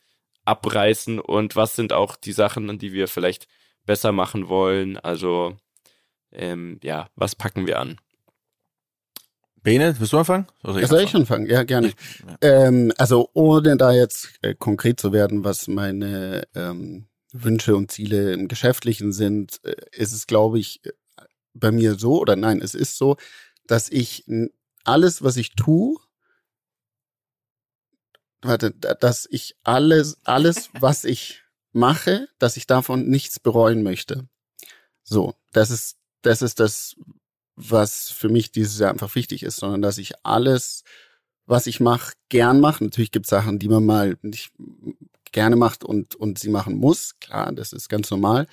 abreißen? Und was sind auch die Sachen, an die wir vielleicht besser machen wollen? Also, ähm, ja, was packen wir an? Bene, willst du anfangen? Oder Ja, soll ich anfangen? Ja, gerne. Ähm, also ohne da jetzt äh, konkret zu werden, was meine ähm, Wünsche und Ziele im Geschäftlichen sind, äh, ist es, glaube ich, bei mir so, oder nein, es ist so, dass ich alles, was ich tue, warte, dass ich alles, alles, was ich mache, dass ich davon nichts bereuen möchte. So, das ist, das ist das, was für mich dieses Jahr einfach wichtig ist, sondern dass ich alles, was ich mache, gern mache. Natürlich gibt es Sachen, die man mal nicht gerne macht und, und sie machen muss. Klar, das ist ganz normal.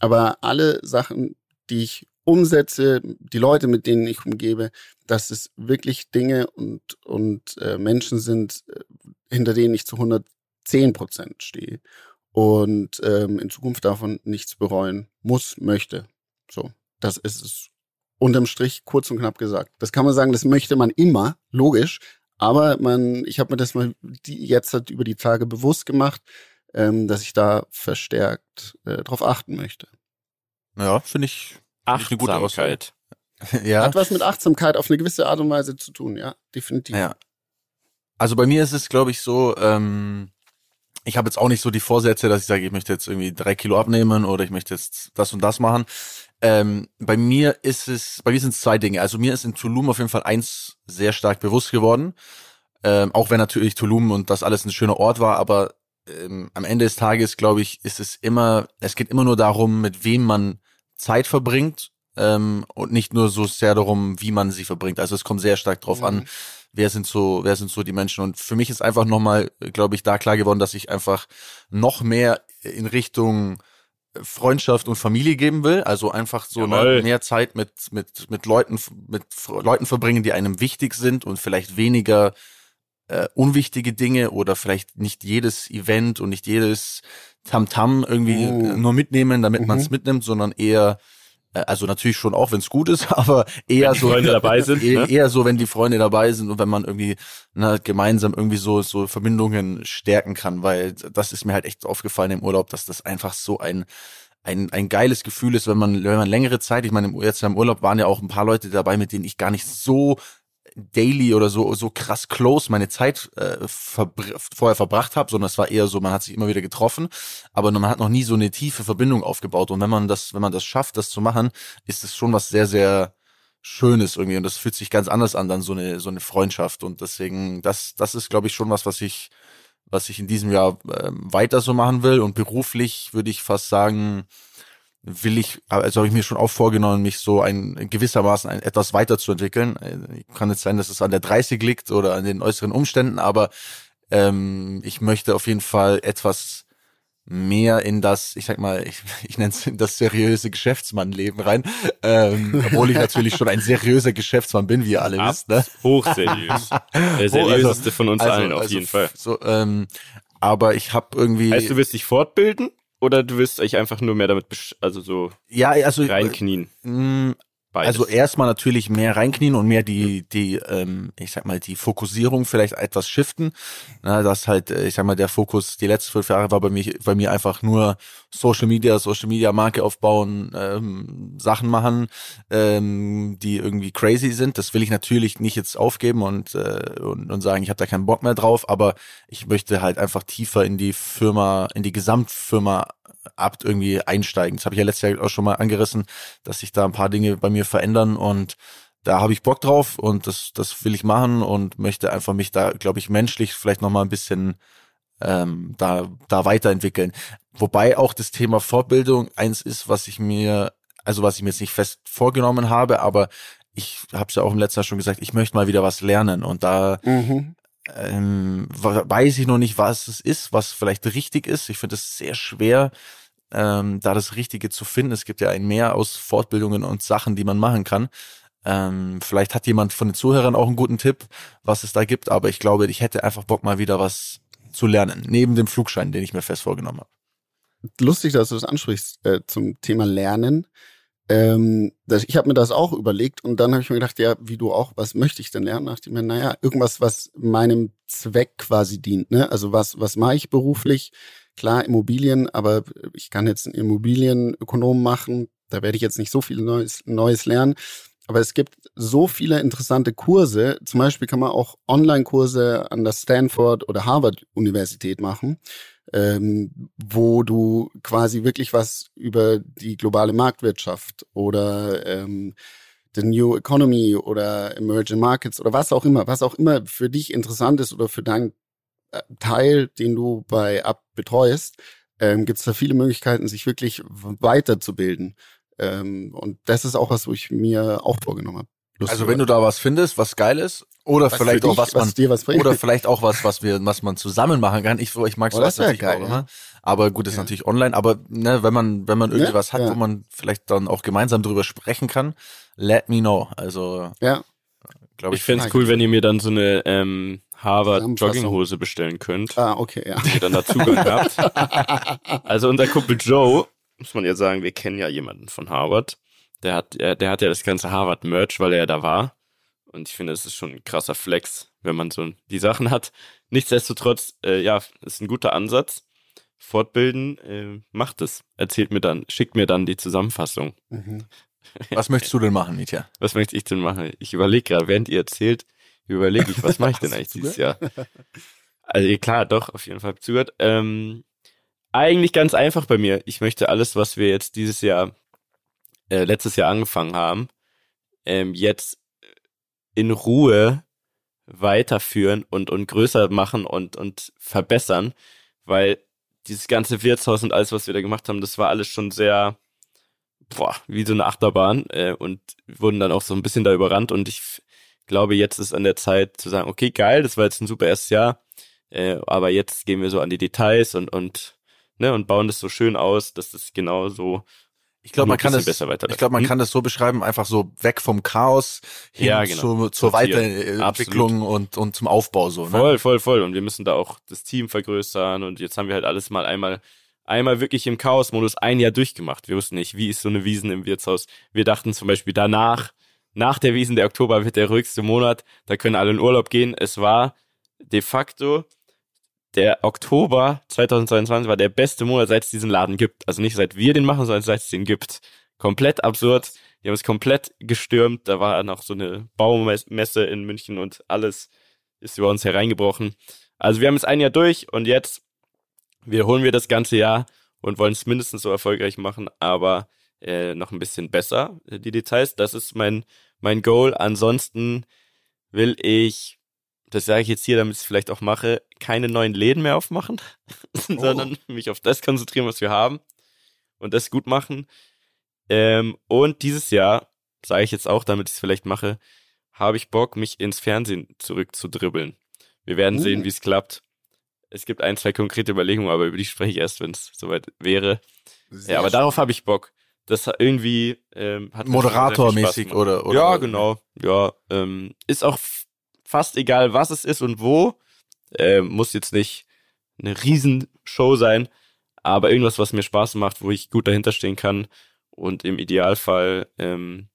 Aber alle Sachen, die ich umsetze, die Leute, mit denen ich umgebe, dass es wirklich Dinge und, und äh, Menschen sind, äh, hinter denen ich zu 110 Prozent stehe und ähm, in Zukunft davon nichts bereuen muss, möchte. So, das ist es unterm Strich kurz und knapp gesagt. Das kann man sagen, das möchte man immer, logisch, aber man, ich habe mir das mal die, jetzt halt über die Tage bewusst gemacht, ähm, dass ich da verstärkt äh, drauf achten möchte. Ja, finde ich, find ich eine gute Aussage. ja. Hat was mit Achtsamkeit auf eine gewisse Art und Weise zu tun, ja, definitiv. Ja. Also bei mir ist es, glaube ich, so, ähm, ich habe jetzt auch nicht so die Vorsätze, dass ich sage, ich möchte jetzt irgendwie drei Kilo abnehmen oder ich möchte jetzt das und das machen. Ähm, bei mir ist es, bei mir sind es zwei Dinge. Also mir ist in Tulum auf jeden Fall eins sehr stark bewusst geworden. Ähm, auch wenn natürlich Tulum und das alles ein schöner Ort war, aber ähm, am Ende des Tages, glaube ich, ist es immer, es geht immer nur darum, mit wem man Zeit verbringt ähm, und nicht nur so sehr darum, wie man sie verbringt. Also es kommt sehr stark drauf mhm. an, wer sind so, wer sind so die Menschen. Und für mich ist einfach nochmal, glaube ich, da klar geworden, dass ich einfach noch mehr in Richtung Freundschaft und Familie geben will, also einfach so ne, mehr Zeit mit mit mit Leuten mit Leuten verbringen, die einem wichtig sind und vielleicht weniger äh, unwichtige Dinge oder vielleicht nicht jedes Event und nicht jedes Tamtam -Tam irgendwie oh. nur mitnehmen, damit mhm. man es mitnimmt, sondern eher äh, also natürlich schon auch, wenn es gut ist, aber eher wenn die so Freunde dabei sind, eher, ne? eher so, wenn die Freunde dabei sind und wenn man irgendwie ne, gemeinsam irgendwie so so Verbindungen stärken kann, weil das ist mir halt echt aufgefallen im Urlaub, dass das einfach so ein ein, ein geiles Gefühl ist, wenn man, wenn man längere Zeit, ich meine, jetzt im Urlaub waren ja auch ein paar Leute dabei, mit denen ich gar nicht so daily oder so so krass close meine Zeit äh, verbr vorher verbracht habe, sondern es war eher so, man hat sich immer wieder getroffen, aber man hat noch nie so eine tiefe Verbindung aufgebaut. Und wenn man das, wenn man das schafft, das zu machen, ist es schon was sehr, sehr Schönes irgendwie. Und das fühlt sich ganz anders an, dann so eine, so eine Freundschaft. Und deswegen, das, das ist, glaube ich, schon was, was ich, was ich in diesem Jahr äh, weiter so machen will. Und beruflich würde ich fast sagen, will ich, also habe ich mir schon auch vorgenommen, mich so ein gewissermaßen ein, etwas weiterzuentwickeln. Kann jetzt sein, dass es an der 30 liegt oder an den äußeren Umständen, aber ähm, ich möchte auf jeden Fall etwas mehr in das, ich sag mal, ich, ich nenne es das seriöse Geschäftsmannleben rein, ähm, obwohl ich natürlich schon ein seriöser Geschäftsmann bin, wie ihr alle wisst. Ne? Hochseriös. Der seriöseste also, von uns also, allen auf also, jeden Fall. So, ähm, aber ich habe irgendwie. Heißt, du wirst dich fortbilden? Oder du willst euch einfach nur mehr damit, also so ja, also, reinknien? Beides. Also erstmal natürlich mehr reinknien und mehr die, die, ähm, ich sag mal, die Fokussierung vielleicht etwas shiften. Na, das halt, äh, ich sag mal, der Fokus die letzten fünf Jahre war bei mir, bei mir einfach nur Social Media, Social Media Marke aufbauen, ähm, Sachen machen, ähm, die irgendwie crazy sind. Das will ich natürlich nicht jetzt aufgeben und, äh, und, und sagen, ich habe da keinen Bock mehr drauf, aber ich möchte halt einfach tiefer in die Firma, in die Gesamtfirma Abt irgendwie einsteigen. Das habe ich ja letztes Jahr auch schon mal angerissen, dass sich da ein paar Dinge bei mir verändern und da habe ich Bock drauf und das, das will ich machen und möchte einfach mich da, glaube ich, menschlich vielleicht nochmal ein bisschen ähm, da, da weiterentwickeln. Wobei auch das Thema Fortbildung eins ist, was ich mir, also was ich mir jetzt nicht fest vorgenommen habe, aber ich habe es ja auch im letzten Jahr schon gesagt, ich möchte mal wieder was lernen und da mhm. ähm, weiß ich noch nicht, was es ist, was vielleicht richtig ist. Ich finde es sehr schwer, ähm, da das Richtige zu finden. Es gibt ja ein Mehr aus Fortbildungen und Sachen, die man machen kann. Ähm, vielleicht hat jemand von den Zuhörern auch einen guten Tipp, was es da gibt, aber ich glaube, ich hätte einfach Bock mal wieder was zu lernen, neben dem Flugschein, den ich mir fest vorgenommen habe. Lustig, dass du das ansprichst äh, zum Thema Lernen. Ähm, das, ich habe mir das auch überlegt und dann habe ich mir gedacht, ja, wie du auch, was möchte ich denn lernen? Dachte ich mir, naja, irgendwas, was meinem Zweck quasi dient. Ne? Also was, was mache ich beruflich? Klar, Immobilien, aber ich kann jetzt einen Immobilienökonom machen. Da werde ich jetzt nicht so viel Neues, Neues lernen. Aber es gibt so viele interessante Kurse. Zum Beispiel kann man auch Online-Kurse an der Stanford oder Harvard Universität machen, ähm, wo du quasi wirklich was über die globale Marktwirtschaft oder ähm, the New Economy oder Emerging Markets oder was auch immer, was auch immer für dich interessant ist oder für deinen äh, Teil, den du bei Up betreust, ähm, gibt es da viele Möglichkeiten, sich wirklich weiterzubilden. Ähm, und das ist auch was, wo ich mir auch vorgenommen habe. Also wenn du da was findest, was geil ist, oder Was vielleicht für auch dich, was man was dir was bringt. oder vielleicht auch was, was wir, was man zusammen machen kann. Ich, ich mag Oh, sowas das wär natürlich geil, auch, ja. Aber gut, ist Ja. natürlich online. Aber ne, wenn man, wenn man irgendwie Ja, was hat, ja. wo man vielleicht dann auch gemeinsam drüber sprechen kann, let me know. Also Ja, glaube Ich ich. fände es cool, wenn ihr mir dann so eine ähm, Harvard. Jogginghose bestellen könnt, ah, okay, ja. ihr dann da Zugang habt. Also unser Kumpel Joe, muss man ja sagen, wir kennen ja jemanden von Harvard. Der hat, der, der hat ja das ganze Harvard-Merch, weil er ja da war. Und ich finde, das ist schon ein krasser Flex, wenn man so die Sachen hat. Nichtsdestotrotz, äh, ja, ist ein guter Ansatz. Fortbilden, äh, macht es. Erzählt mir dann, schickt mir dann die Zusammenfassung. Mhm. Was möchtest du denn machen, Mietja? Was möchte ich denn machen? Ich überlege gerade, während ihr erzählt, überlege ich, was mache ich denn eigentlich dieses Jahr? Also klar, doch, auf jeden Fall zugehört. Ähm, eigentlich ganz einfach bei mir. Ich möchte alles, was wir jetzt dieses Jahr, äh, letztes Jahr angefangen haben, ähm, jetzt in Ruhe weiterführen und, und größer machen und, und verbessern, weil dieses ganze Wirtshaus und alles, was wir da gemacht haben, das war alles schon sehr, boah, wie so eine Achterbahn äh, und wurden dann auch so ein bisschen da überrannt und ich glaube, jetzt ist an der Zeit zu sagen, okay, geil, das war jetzt ein super erstes Jahr, äh, aber jetzt gehen wir so an die Details und, und, ne, und bauen das so schön aus, dass das genau so Ich glaube, man kann das, ich glaube, man Hm? kann das so beschreiben, einfach so weg vom Chaos hin Ja, genau. zur, zur. Weiterentwicklung und, und zum Aufbau so. Ne? Voll, voll, voll. Und wir müssen da auch das Team vergrößern. Und jetzt haben wir halt alles mal einmal, einmal wirklich im Chaos-Modus ein Jahr durchgemacht. Wir wussten nicht, wie ist so eine Wiesen im Wirtshaus. Wir dachten zum Beispiel danach, nach der Wiesen, der Oktober wird der ruhigste Monat. Da können alle in Urlaub gehen. Es war de facto der Oktober 2022 war der beste Monat, seit es diesen Laden gibt. Also nicht seit wir den machen, sondern seit es den gibt. Komplett absurd. Die haben es komplett gestürmt. Da war noch so eine Baumesse in München und alles ist über uns hereingebrochen. Also wir haben es ein Jahr durch und jetzt wiederholen wir das ganze Jahr und wollen es mindestens so erfolgreich machen, aber äh, noch ein bisschen besser, äh, die Details. Das ist mein, mein Goal. Ansonsten will ich, das sage ich jetzt hier, damit ich es vielleicht auch mache, keine neuen Läden mehr aufmachen, sondern mich auf das konzentrieren, was wir haben und das gut machen. Ähm, und dieses Jahr, sage ich jetzt auch, damit ich es vielleicht mache, habe ich Bock, mich ins Fernsehen zurückzudribbeln. Wir werden Uh. sehen, wie es klappt. Es gibt ein, zwei konkrete Überlegungen, aber über die spreche ich erst, wenn es soweit wäre. Sehr ja, aber schön. darauf habe ich Bock. Das irgendwie ähm, hat Moderatormäßig oder, oder Ja, genau. Ja, ähm, ist auch fast egal, was es ist und wo. Ähm, muss jetzt nicht eine Riesenshow sein, aber irgendwas, was mir Spaß macht, wo ich gut dahinter stehen kann und im Idealfall ähm,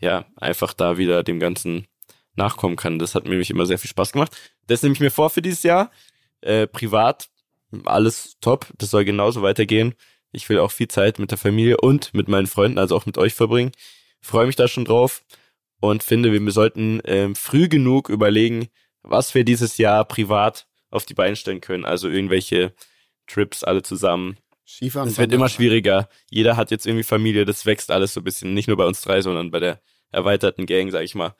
ja einfach da wieder dem Ganzen nachkommen kann. Das hat mir nämlich immer sehr viel Spaß gemacht. Das nehme ich mir vor für dieses Jahr. Äh, privat alles top. Das soll genauso weitergehen. Ich will auch viel Zeit mit der Familie und mit meinen Freunden, also auch mit euch verbringen. Freue mich da schon drauf und finde, wir sollten ähm, früh genug überlegen, was wir dieses Jahr privat auf die Beine stellen können. Also irgendwelche Trips alle zusammen. Skifahren. Es wird immer schwieriger. Jeder hat jetzt irgendwie Familie, das wächst alles so ein bisschen. Nicht nur bei uns drei, sondern bei der erweiterten Gang, sag ich mal.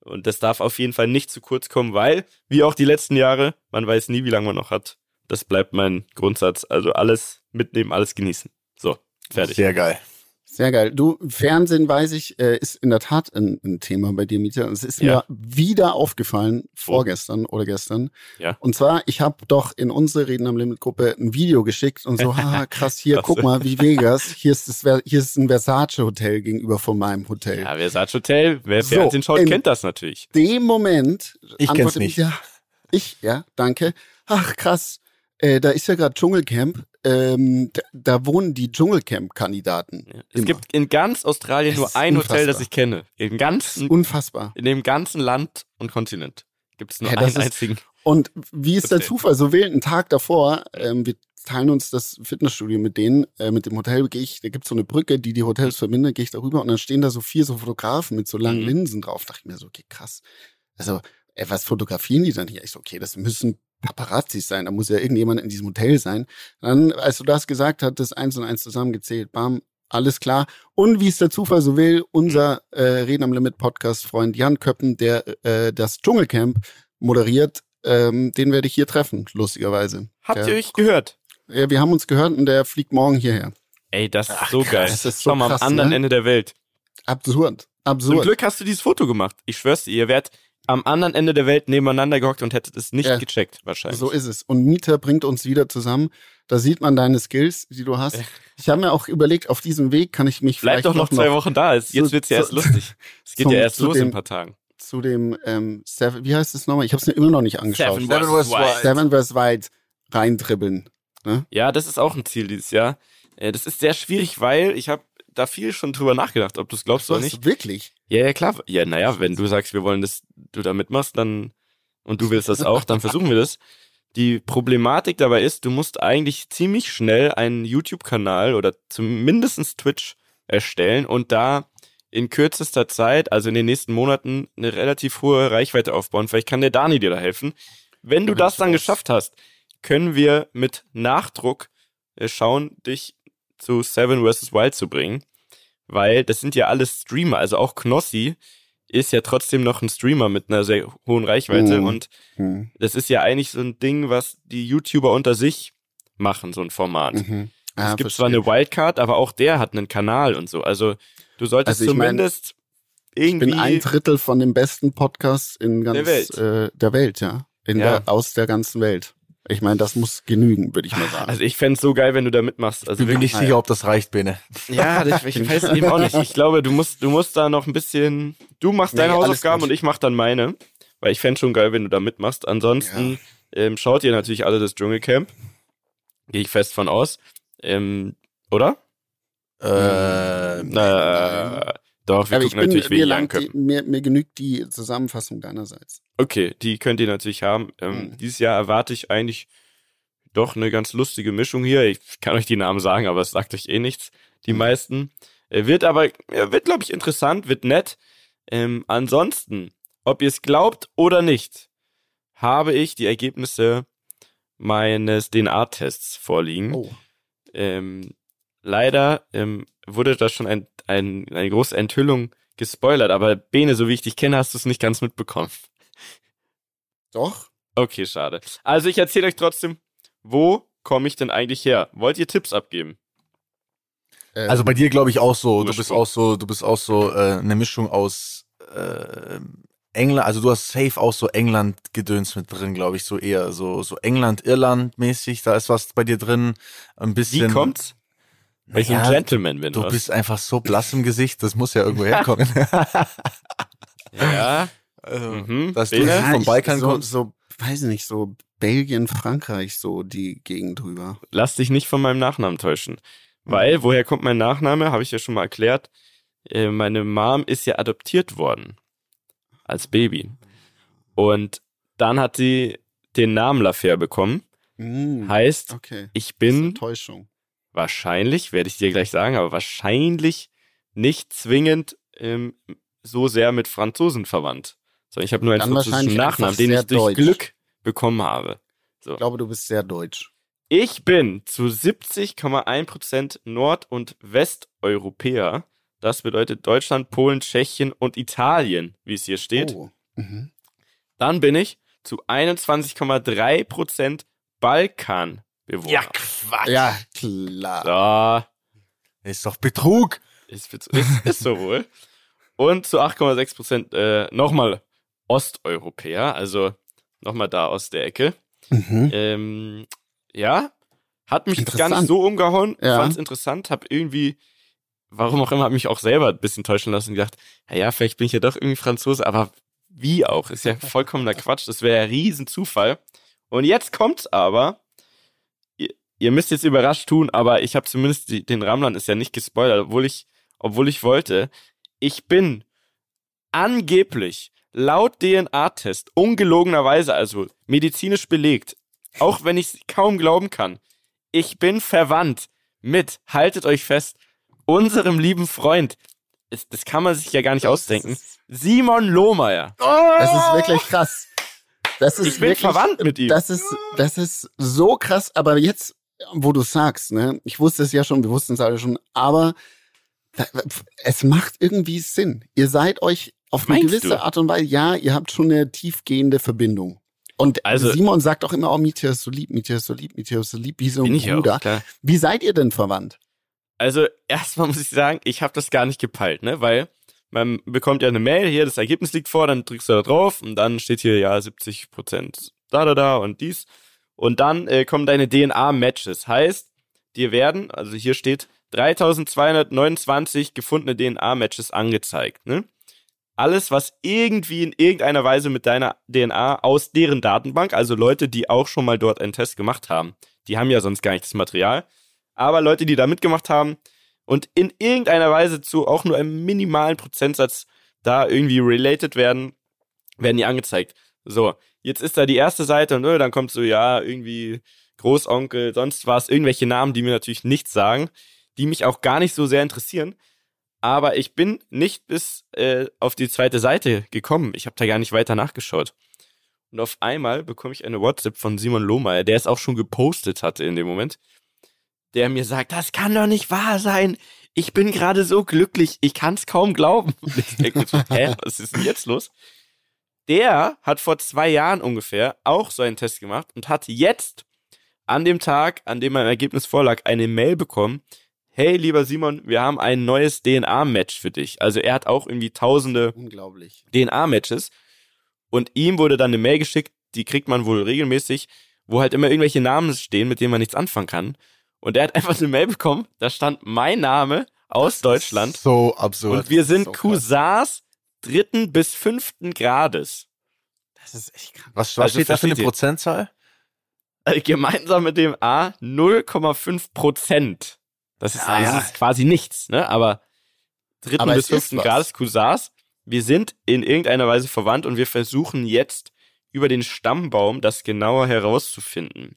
Und das darf auf jeden Fall nicht zu kurz kommen, weil, wie auch die letzten Jahre, man weiß nie, wie lange man noch hat. Das bleibt mein Grundsatz. Also alles mitnehmen, alles genießen. So, fertig. Sehr geil. Sehr geil. Du, Fernsehen, weiß ich, äh, ist in der Tat ein, ein Thema bei dir, Mieter. Es ist Ja. mir wieder aufgefallen, vorgestern oder gestern. Ja. Und zwar, ich habe doch in unsere Reden am Limit Gruppe ein Video geschickt und so, haha, krass, hier, guck mal, wie Vegas. Hier ist, das, hier ist ein Versace Hotel gegenüber von meinem Hotel. Ja, Versace Hotel, wer So, Fernsehen schaut, kennt das natürlich. dem Moment Ich kenn's antwortet nicht. Ja, ich, ja, danke. Ach, krass. Äh, da ist ja gerade Dschungelcamp. Ähm, da, da wohnen die Dschungelcamp-Kandidaten. Ja. Es gibt in ganz Australien Es nur ein Hotel, das unfassbar. ich kenne. Im ganzen, Unfassbar. in dem ganzen Land und Kontinent gibt es nur Ja, einen ist- einzigen. Und wie ist der Verstehe. Zufall? So wählt einen Tag davor, ähm, wir teilen uns das Fitnessstudio mit denen, äh, mit dem Hotel gehe ich, da gibt's so eine Brücke, die die Hotels verbindet, gehe ich darüber und dann stehen da so vier so Fotografen mit so langen Mhm. Linsen drauf. Dachte ich mir so, okay, krass. Also, ey, was fotografieren die dann hier? Ich so, okay, das müssen Paparazzis sein, da muss ja irgendjemand in diesem Hotel sein. Dann, als du das gesagt hattest, eins und eins zusammengezählt, bam, Alles klar. Und wie es der Zufall so will, unser äh, Reden am Limit Podcast-Freund Jan Köppen, der äh, das Dschungelcamp moderiert, ähm, den werde ich hier treffen, lustigerweise. Habt der, ihr euch gehört? Ja, wir haben uns gehört und der fliegt morgen hierher. Ey, das ist so geil. das ist so Schau mal krass, am anderen ne? Ende der Welt. Absurd. Zum Absurd. Glück hast du dieses Foto gemacht. Ich schwör's dir, ihr wärt am anderen Ende der Welt nebeneinander gehockt und hättet es nicht Ja. gecheckt, wahrscheinlich. So ist es. Und Mieter bringt uns wieder zusammen. Da sieht man deine Skills, die du hast. Ich habe mir auch überlegt, auf diesem Weg kann ich mich Bleib vielleicht doch noch zwei Wochen da. Jetzt zu- wird's ja erst zu- lustig. Es geht zum- ja erst los in dem- ein paar Tagen. zu dem ähm, Seven, wie heißt es nochmal? Ich habe es mir immer noch nicht angeschaut. Seven vs. Wild. Seven vs. Wild reindribbeln. Ja, das ist auch ein Ziel dieses Jahr. Äh, Das ist sehr schwierig, weil ich habe da viel schon drüber nachgedacht, ob du es glaubst oder Was, nicht. Wirklich? Ja, ja, klar. Ja, naja, wenn du sagst, wir wollen, dass du da mitmachst, dann und du willst das auch, dann versuchen wir das. Die Problematik dabei ist, du musst eigentlich ziemlich schnell einen YouTube-Kanal oder zumindest Twitch erstellen und da in kürzester Zeit, also in den nächsten Monaten, eine relativ hohe Reichweite aufbauen. Vielleicht kann der Dani dir da helfen. Wenn du das dann geschafft hast, können wir mit Nachdruck äh, schauen, dich zu Seven vs. Wild zu bringen. Weil das sind ja alles Streamer, also auch Knossi ist ja trotzdem noch ein Streamer mit einer sehr hohen Reichweite Mhm. und Hm. das ist ja eigentlich so ein Ding, was die YouTuber unter sich machen, so ein Format. Mhm. Ah, es gibt verstehe. zwar eine Wildcard, aber auch der hat einen Kanal und so. Also du solltest Also ich zumindest Ich irgendwie. bin ein Drittel von den besten Podcasts in ganz Der Welt. Äh, der Welt, ja. In Ja. Der, aus der ganzen Welt. Ich meine, das muss genügen, würde ich mal sagen. also ich fänd's so geil, wenn du da mitmachst. Also Ich bin nicht sicher, ob das reicht, Bene. Ja, das, ich weiß eben auch nicht. Ich glaube, du musst, du musst da noch ein bisschen. Du machst Nee, deine Hausaufgaben und ich mach dann meine. Weil ich fänd's schon geil, wenn du da mitmachst. Ansonsten ähm, schaut ihr natürlich alle das Dschungelcamp. Gehe ich fest von aus. Ähm, oder? Äh, Äh, doch, wir Aber ich gucken bin, natürlich mir, wegen lang, Jan die, mir, mir genügt die Zusammenfassung deinerseits. Okay, die könnt ihr natürlich haben. Ähm, Mhm. Dieses Jahr erwarte ich eigentlich doch eine ganz lustige Mischung hier. Ich kann euch die Namen sagen, aber es sagt euch eh nichts. Die Mhm. meisten. Äh, wird aber, ja, wird glaube ich interessant, wird nett. Ähm, ansonsten, ob ihr es glaubt oder nicht, habe ich die Ergebnisse meines DNA-Tests vorliegen. Oh. Ähm, leider ähm, wurde da schon ein, ein, eine große Enthüllung gespoilert, aber Bene, so wie ich dich kenne, hast du es nicht ganz mitbekommen. Doch? Okay, schade. Also ich erzähle euch trotzdem, wo komme ich denn eigentlich her? Wollt ihr Tipps abgeben? Ähm, Also bei dir glaube ich auch so. Du bist auch so, du bist auch so äh, eine Mischung aus äh, England. Also du hast safe auch so England-Gedöns mit drin, glaube ich, so eher so so England-Irland-mäßig. Da ist was bei dir drin. Ein Wie bisschen. kommt's? Weil ich Naja, ein Gentleman bin. Du was? bist einfach so blass im Gesicht. Das muss ja irgendwo herkommen. ja. also, Mhm. dass du ja, vom ich- Balkan so, kommst. so, weiß ich nicht, so Belgien, Frankreich, so die Gegend drüber. Lass dich nicht von meinem Nachnamen täuschen. Weil, woher kommt mein Nachname? Habe ich ja schon mal erklärt. Äh, meine Mom ist ja adoptiert worden. Als Baby. Und dann hat sie den Namen Lafer bekommen. Hm, Heißt, okay. ich Das ist bin eine Täuschung. Wahrscheinlich, werde ich dir gleich sagen, aber wahrscheinlich nicht zwingend ähm, so sehr mit Franzosen verwandt. Sondern ich habe nur einen französischen Nachnamen, den ich durch deutsch. Glück bekommen habe. Ich glaube, du bist sehr deutsch. Ich bin zu 70,1% Nord- und Westeuropäer. Das bedeutet Deutschland, Polen, Tschechien und Italien, wie es hier steht. Oh. Mhm. Dann bin ich zu 21,3% Balkanbewohner. Quatsch. Ja, klar. So, Ist doch Betrug. ist, ist, ist so wohl. Und zu 8,6% äh, nochmal Osteuropäer, also nochmal da aus der Ecke. Mhm. Ähm, ja, hat mich gar nicht so umgehauen. Ja. Fand's interessant, hab irgendwie, warum auch immer, hab mich auch selber ein bisschen täuschen lassen und gedacht, ja, ja, vielleicht bin ich ja doch irgendwie Franzose, aber wie auch, ist ja vollkommener Quatsch, das wäre ja riesen Zufall. Und jetzt kommt's aber, ihr, müsst jetzt überrascht tun, aber ich habe zumindest die, den Ramlan ist ja nicht gespoilert, obwohl ich, obwohl ich wollte. Ich bin angeblich laut DNA-Test ungelogenerweise, also medizinisch belegt, auch wenn ich kaum glauben kann, ich bin verwandt mit, haltet euch fest, unserem lieben Freund. Das, das kann man sich ja gar nicht ausdenken. Simon Lohmeier. Das ist wirklich krass. Das ist Ich bin wirklich, verwandt mit ihm. Das ist, das ist so krass, aber jetzt, wo du sagst, ne, ich wusste es ja schon, wir wussten es alle schon, aber Es macht irgendwie Sinn. Ihr seid euch auf eine Meinst gewisse du? Art und Weise, ja, ihr habt schon eine tiefgehende Verbindung. Und Also- Simon sagt auch immer, oh, Mietja ist so lieb, Mietja ist so lieb, Mietja ist so lieb, wie so ein Bin ich Bruder. auch. Wie seid ihr denn verwandt? Also erstmal muss ich sagen, ich habe das gar nicht gepeilt, ne? Weil man bekommt ja eine Mail, hier, das Ergebnis liegt vor, dann drückst du da drauf und dann steht hier ja 70 Prozent da, da, da und dies. Und dann äh, kommen deine DNA-Matches. Heißt, dir werden, also hier steht 3229 gefundene DNA-Matches angezeigt, ne? Alles, was irgendwie in irgendeiner Weise mit deiner DNA aus deren Datenbank, also Leute, die auch schon mal dort einen Test gemacht haben, die haben ja sonst gar nicht das Material, aber Leute, die da mitgemacht haben und in irgendeiner Weise zu auch nur einem minimalen Prozentsatz da irgendwie related werden, werden die angezeigt. So, jetzt ist da die erste Seite und äh, dann kommt so, ja, irgendwie Großonkel, sonst was, irgendwelche Namen, die mir natürlich nichts sagen, die mich auch gar nicht so sehr interessieren. Aber ich bin nicht bis äh, auf die zweite Seite gekommen. Ich habe da gar nicht weiter nachgeschaut. Und auf einmal bekomme ich eine WhatsApp von Simon Lohmeier, der es auch schon gepostet hatte in dem Moment, der mir sagt, das kann doch nicht wahr sein. Ich bin gerade so glücklich, ich kann es kaum glauben. Und ich denke so, hä, was ist denn jetzt los? Der hat vor zwei Jahren ungefähr auch so einen Test gemacht und hat jetzt an dem Tag, an dem mein Ergebnis vorlag, eine Mail bekommen. Hey, lieber Simon, wir haben ein neues DNA-Match für dich. Also er hat auch irgendwie tausende. DNA-Matches. Und ihm wurde dann eine Mail geschickt, die kriegt man wohl regelmäßig, wo halt immer irgendwelche Namen stehen, mit denen man nichts anfangen kann. Und er hat einfach eine Mail bekommen, da stand mein Name aus Deutschland. So absurd. Und wir sind so. Cousins dritten bis fünften Grades. Das ist echt krank. was was Also steht da für eine? Prozentzahl? Äh, gemeinsam mit dem A 0,5 Prozent. Das ist, das ja. ist quasi nichts, ne? Aber dritten Aber bis fünften. Grades Cousins. Wir sind in irgendeiner Weise verwandt und wir versuchen jetzt über den Stammbaum das genauer herauszufinden.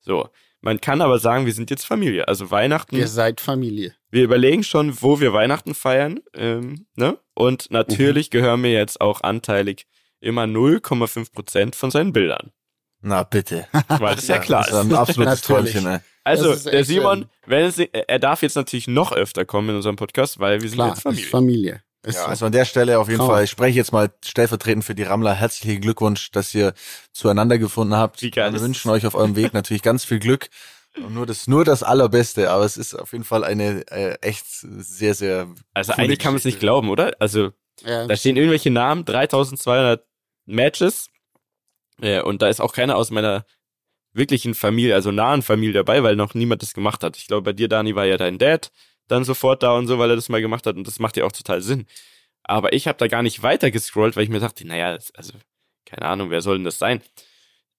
So. Man kann aber sagen, wir sind jetzt Familie. Also Weihnachten. Ihr seid Familie. Wir überlegen schon, wo wir Weihnachten feiern. Ähm, ne? Und natürlich gehören mir jetzt auch anteilig immer 0,5 Prozent von seinen Bildern. Na bitte. Weil das ja klar Das ist ein absolutes Natürlich. Träumchen, ey. Also, der Simon, wenn es, er darf jetzt natürlich noch öfter kommen in unserem Podcast, weil wir sind Klar, jetzt Familie. ist Familie. Ist Ja, so. also an der Stelle auf jeden Traum. Fall, ich spreche jetzt mal stellvertretend für die Rammler. Herzlichen Glückwunsch, dass ihr zueinander gefunden habt. Wie geil Wir ist wünschen das? euch auf eurem Weg natürlich ganz viel Glück. Nur das, nur das Allerbeste, aber es ist auf jeden Fall eine äh, echt sehr, sehr. also eigentlich kann man es nicht glauben, oder? Also, ja. da stehen irgendwelche Namen, 3200 Matches. Äh, und da ist auch keiner aus meiner wirklichen Familie, also nahen Familie dabei, weil noch niemand das gemacht hat. Ich glaube, bei dir, Dani, war ja dein Dad dann sofort da und so, weil er das mal gemacht hat und das macht ja auch total Sinn. Aber ich habe da gar nicht weiter gescrollt, weil ich mir dachte, naja, das- also, keine Ahnung, wer soll denn das sein?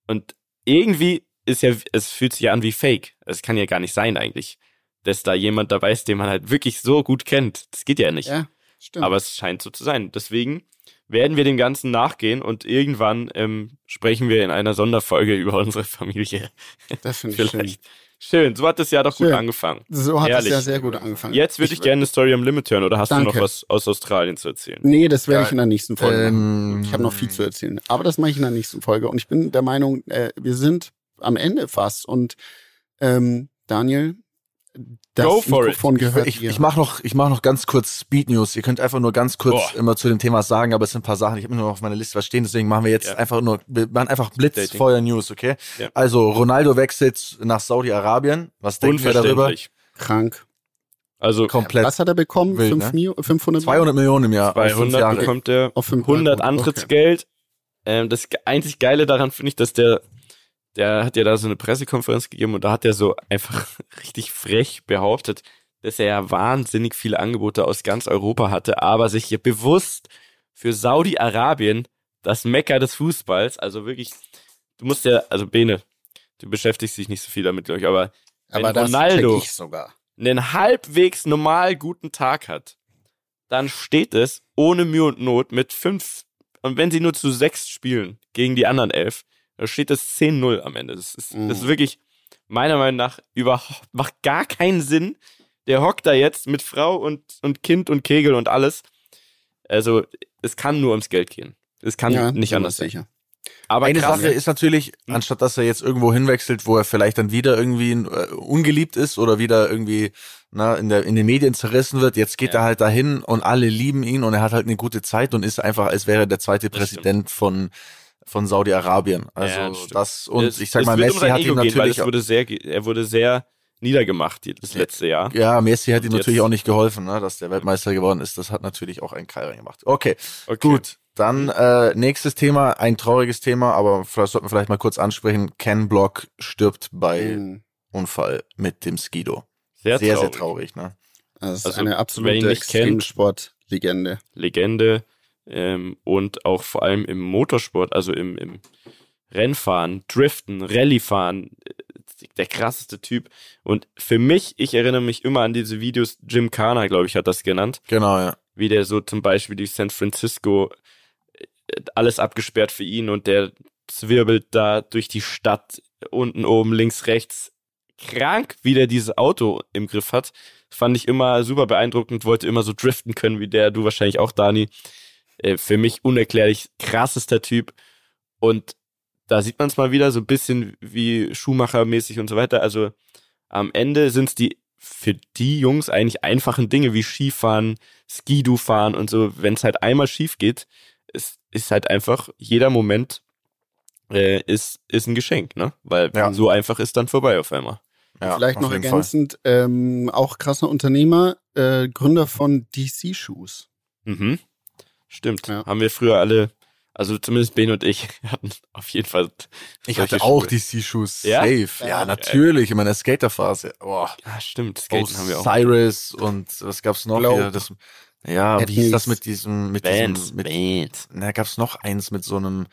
Und irgendwie ist ja, es fühlt sich ja an wie Fake. Es kann ja gar nicht sein eigentlich, dass da jemand dabei ist, den man halt wirklich so gut kennt. Das geht ja nicht. ja, stimmt. Aber es scheint so zu sein. Deswegen werden wir dem Ganzen nachgehen und irgendwann ähm, sprechen wir in einer Sonderfolge über unsere Familie. das finde ich schön. Schön, so hat das Jahr doch gut Schön. angefangen. So hat es Ehrlich. ja sehr gut angefangen. Jetzt würde ich, gerne eine Story am Limit hören oder hast du Danke. noch was aus Australien zu erzählen? Nee, das werde Ja, ich in der nächsten Folge machen. Ähm, Ich habe noch viel zu erzählen. Aber das mache ich in der nächsten Folge. Und ich bin der Meinung, äh, wir sind am Ende fast. Und ähm, Daniel, das Go for it. Mikrofon gehört Ich, dir. ich mache noch, ich mach noch ganz kurz Speed News. Ihr könnt einfach nur ganz kurz Boah. immer zu dem Thema sagen, aber es sind ein paar Sachen, ich habe nur noch auf meiner Liste was stehen, deswegen machen wir jetzt Ja. einfach nur, wir machen einfach Blitzfeuer News, okay? Ja. Also Ronaldo wechselt nach Saudi-Arabien. Was denken wir darüber? Krank. Also Komplett. Was hat er bekommen? Wild, Fünf ne? Mio 500 200 Millionen im Jahr. auf fünf 200 Jahre. bekommt er auf 500 100 Okay. Antrittsgeld. Ähm, das einzig Geile daran finde ich, dass der, der hat ja da so eine Pressekonferenz gegeben und da hat er so einfach richtig frech behauptet, dass er ja wahnsinnig viele Angebote aus ganz Europa hatte, aber sich hier bewusst für Saudi-Arabien, das Mekka des Fußballs, also wirklich, du musst ja, also Bene, du beschäftigst dich nicht so viel damit, glaube ich, aber Aber wenn Ronaldo- check ich sogar. einen halbwegs normal guten Tag hat, dann steht es ohne Mühe und Not mit fünf, und wenn sie nur zu sechs spielen gegen die anderen elf, dann steht es 10-0 am Ende. Das ist, das ist Mhm. wirklich, meiner Meinung nach, überhaupt, macht gar keinen Sinn. Der hockt da jetzt mit Frau und, und Kind und Kegel und alles. Also, es kann nur ums Geld gehen. Es kann Ja, nicht anders sein. sicher. Aber Eine krass, Sache ist natürlich, Hm. anstatt dass er jetzt irgendwo hinwechselt, wo er vielleicht dann wieder irgendwie äh, ungeliebt ist oder wieder irgendwie na, in, der, in den Medien zerrissen wird, jetzt geht Ja. er halt dahin und alle lieben ihn und er hat halt eine gute Zeit und ist einfach, als wäre er der zweite Das Präsident von, von Saudi-Arabien. Also Ja, das, das und Es- ich sag mal, um Messi hat Ego ihn gehen, weil natürlich es wurde sehr, er wurde sehr niedergemacht das letzte Jahr. ja, Messi hat ihm natürlich auch nicht geholfen, ne, dass der Weltmeister geworden ist. Das hat natürlich auch einen Keil gemacht. Okay, Okay. gut. Dann äh, nächstes Thema, ein trauriges Thema, aber das sollten wir vielleicht mal kurz ansprechen. Ken Block stirbt bei Mhm. Unfall mit dem Skido. Sehr, sehr, traurig. sehr traurig. Ne? Das ist Also, eine absolute Extremsportlegende. Legende ähm, und auch vor allem im Motorsport, also im, im Rennfahren, Driften, Rallyefahren, äh, der krasseste Typ. Und für mich, ich erinnere mich immer an diese Videos, Jim Carner, glaube ich, hat das genannt, Genau, ja. wie der so zum Beispiel durch San Francisco äh, alles abgesperrt für ihn und der zwirbelt da durch die Stadt, unten, oben, links, rechts. Krank, wie der dieses Auto im Griff hat. Fand ich immer super beeindruckend, wollte immer so driften können wie der, du wahrscheinlich auch, Dani. Äh, für mich unerklärlich krassester Typ. Und da sieht man es mal wieder so ein bisschen wie Schumacher-mäßig und so weiter. Also am Ende sind es die für die Jungs eigentlich einfachen Dinge wie Skifahren, Skidu fahren und so. Wenn es halt einmal schief geht, ist, ist halt einfach jeder Moment äh, ist, ist ein Geschenk, ne? Weil Ja. so einfach ist dann vorbei auf einmal. ja Vielleicht auf noch ergänzend, ähm, auch krasser Unternehmer, äh, Gründer von DC Shoes. Mhm. Stimmt. Ja. Haben wir früher alle, also zumindest Ben und ich hatten auf jeden Fall. Ich hatte auch Schuhe. die C-Shoes Ja? safe. Ja, Ja. natürlich, in meiner Skaterphase. Boah. Ja, stimmt. Skaten haben wir auch. Cyrus und was gab's noch Globe. hier? Das, ja, Ed wie hieß das mit diesem, mit Vans, diesem, mit, Vans. na, gab's noch eins mit so einem,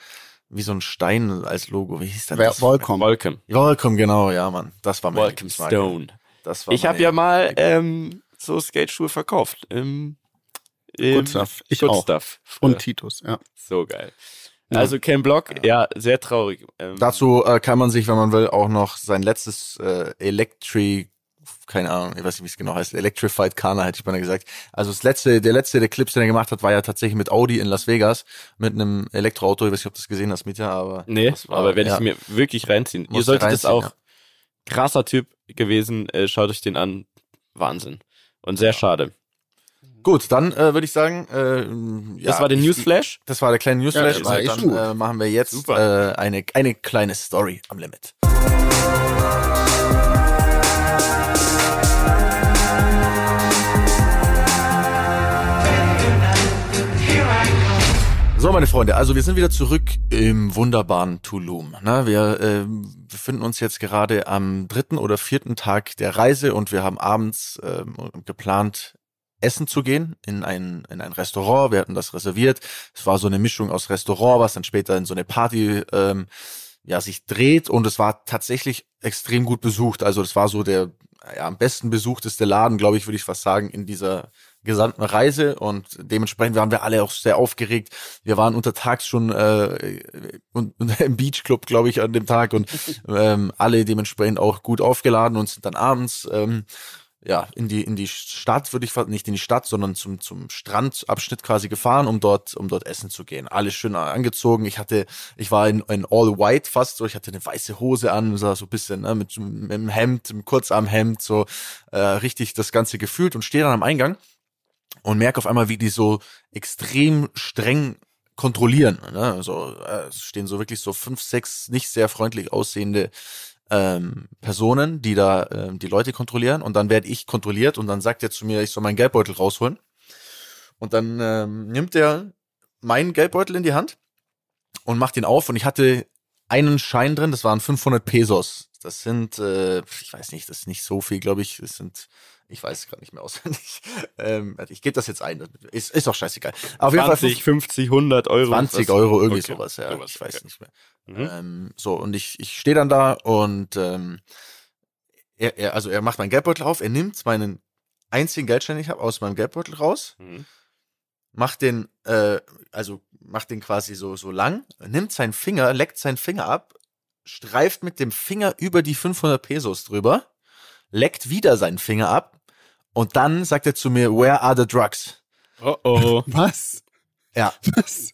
wie so ein Stein als Logo. Wie hieß denn das? Volcom. Volcom. Volcom, genau, ja, Mann. Das war mein Volcom. Stone. Das war Ich habe ja mal ähm, so Skateschuhe verkauft. Im, Good stuff. Ich Good auch. Stuff. Und Titus, ja. So geil. Ja. Also Ken Block, ja, sehr traurig. Ähm, Dazu äh, kann man sich, wenn man will, auch noch sein letztes äh, Electric, keine Ahnung, ich weiß nicht, wie es genau heißt, Electrified Kana, hätte ich mal gesagt. Also das letzte, der letzte der Clips, den er gemacht hat, war ja tatsächlich mit Audi in Las Vegas, mit einem Elektroauto. Ich weiß nicht, ob du das gesehen hast, Mietja, aber Nee, war- aber werde ja. ich mir wirklich reinziehen. Ihr solltet du das reinziehen, auch. Krasser Typ gewesen. Äh, schaut euch den an. Wahnsinn. Und sehr schade. Gut, dann äh, würde ich sagen, äh, ja, das war der ich- Newsflash. Das war der kleine Newsflash. Ja, und dann äh, machen wir jetzt Super. äh, eine, eine kleine Story am Limit. So, meine Freunde, also wir sind wieder zurück im wunderbaren Tulum. Na, wir äh, befinden uns jetzt gerade am dritten oder vierten Tag der Reise und wir haben abends ähm, geplant, essen zu gehen in ein, in ein Restaurant. Wir hatten das reserviert. Es war so eine Mischung aus Restaurant, was dann später in so eine Party ähm, ja, sich dreht und es war tatsächlich extrem gut besucht. Also es war so der ja, am besten besuchteste Laden, glaube ich, würde ich fast sagen, in dieser gesamten Reise und dementsprechend waren wir alle auch sehr aufgeregt. Wir waren untertags schon äh, und, und im Beachclub, glaube ich, an dem Tag und ähm, alle dementsprechend auch gut aufgeladen und sind dann abends ähm, ja in die in die Stadt würde ich fast nicht in die Stadt, sondern zum zum Strandabschnitt quasi gefahren, um dort um dort essen zu gehen. Alles schön angezogen. Ich hatte ich war in, in all white fast so. Ich hatte eine weiße Hose an, so ein bisschen ne, mit, mit einem Hemd, einem Kurzarmhemd, so äh, richtig das Ganze gefühlt und stehe dann am Eingang und merke auf einmal, wie die so extrem streng kontrollieren. Ne? Also äh, es stehen so wirklich so fünf, sechs nicht sehr freundlich aussehende ähm, Personen, die da ähm, die Leute kontrollieren und dann werde ich kontrolliert und dann sagt er zu mir, ich soll meinen Geldbeutel rausholen und dann ähm, nimmt er meinen Geldbeutel in die Hand und macht ihn auf und ich hatte einen Schein drin, das waren 500 Pesos. Das sind, äh, ich weiß nicht, das ist nicht so viel, glaube ich. Das sind, ich weiß es gerade nicht mehr auswendig. Ähm, ich gebe das jetzt ein. Ist, ist auch scheißegal. Auf jeden Fall 20, 50, 100 Euro. 20 was? Euro, irgendwie Okay, sowas, ja. sowas, ich weiß okay. nicht mehr. Mhm. Ähm, so, und ich, ich stehe dann da und ähm, er, er, also er macht meinen Geldbeutel auf, er nimmt meinen einzigen Geldschein, den ich habe, aus meinem Geldbeutel raus, Mhm. macht den, äh, also macht den quasi so, so lang, nimmt seinen Finger, leckt seinen Finger ab, streift mit dem Finger über die 500 Pesos drüber, leckt wieder seinen Finger ab und dann sagt er zu mir, where are the drugs? Oh oh. Was? Ja. Was?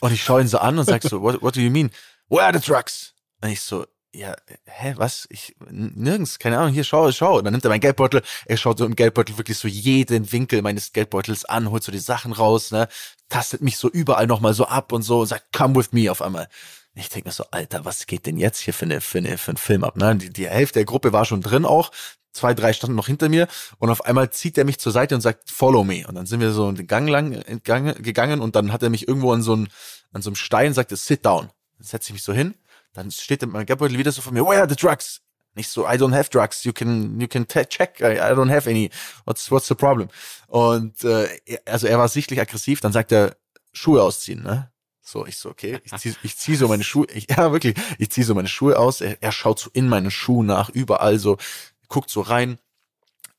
Und ich schaue ihn so an und sag so, what, what do you mean? Where are the drugs? Und ich so, ja, hä, was? Ich, nirgends, keine Ahnung, hier, schau, schau. Und dann nimmt er meinen Geldbeutel, er schaut so im Geldbeutel wirklich so jeden Winkel meines Geldbeutels an, holt so die Sachen raus, ne, tastet mich so überall nochmal so ab und so und sagt, come with me auf einmal. Ich denke mir so, Alter, was geht denn jetzt hier für, eine, für, eine, für einen Film ab? Ne? Die, die Hälfte der Gruppe war schon drin auch, zwei, drei standen noch hinter mir und auf einmal zieht er mich zur Seite und sagt, follow me. Und dann sind wir so den Gang lang entgangen, gegangen und dann hat er mich irgendwo an so, ein, an so einem Stein und sagte, sit down. Dann setze ich mich so hin, dann steht mein Geldbeutel wieder so vor mir, where are the drugs? Nicht so, I don't have drugs, you can, you can check, I, I don't have any, what's, what's the problem? Und äh, also er war sichtlich aggressiv, dann sagt er, Schuhe ausziehen, ne? So, ich so, okay, ich zieh, ich zieh so meine Schuhe, ich, ja wirklich, ich zieh so meine Schuhe aus, er, er schaut so in meine Schuhe nach, überall so, guckt so rein,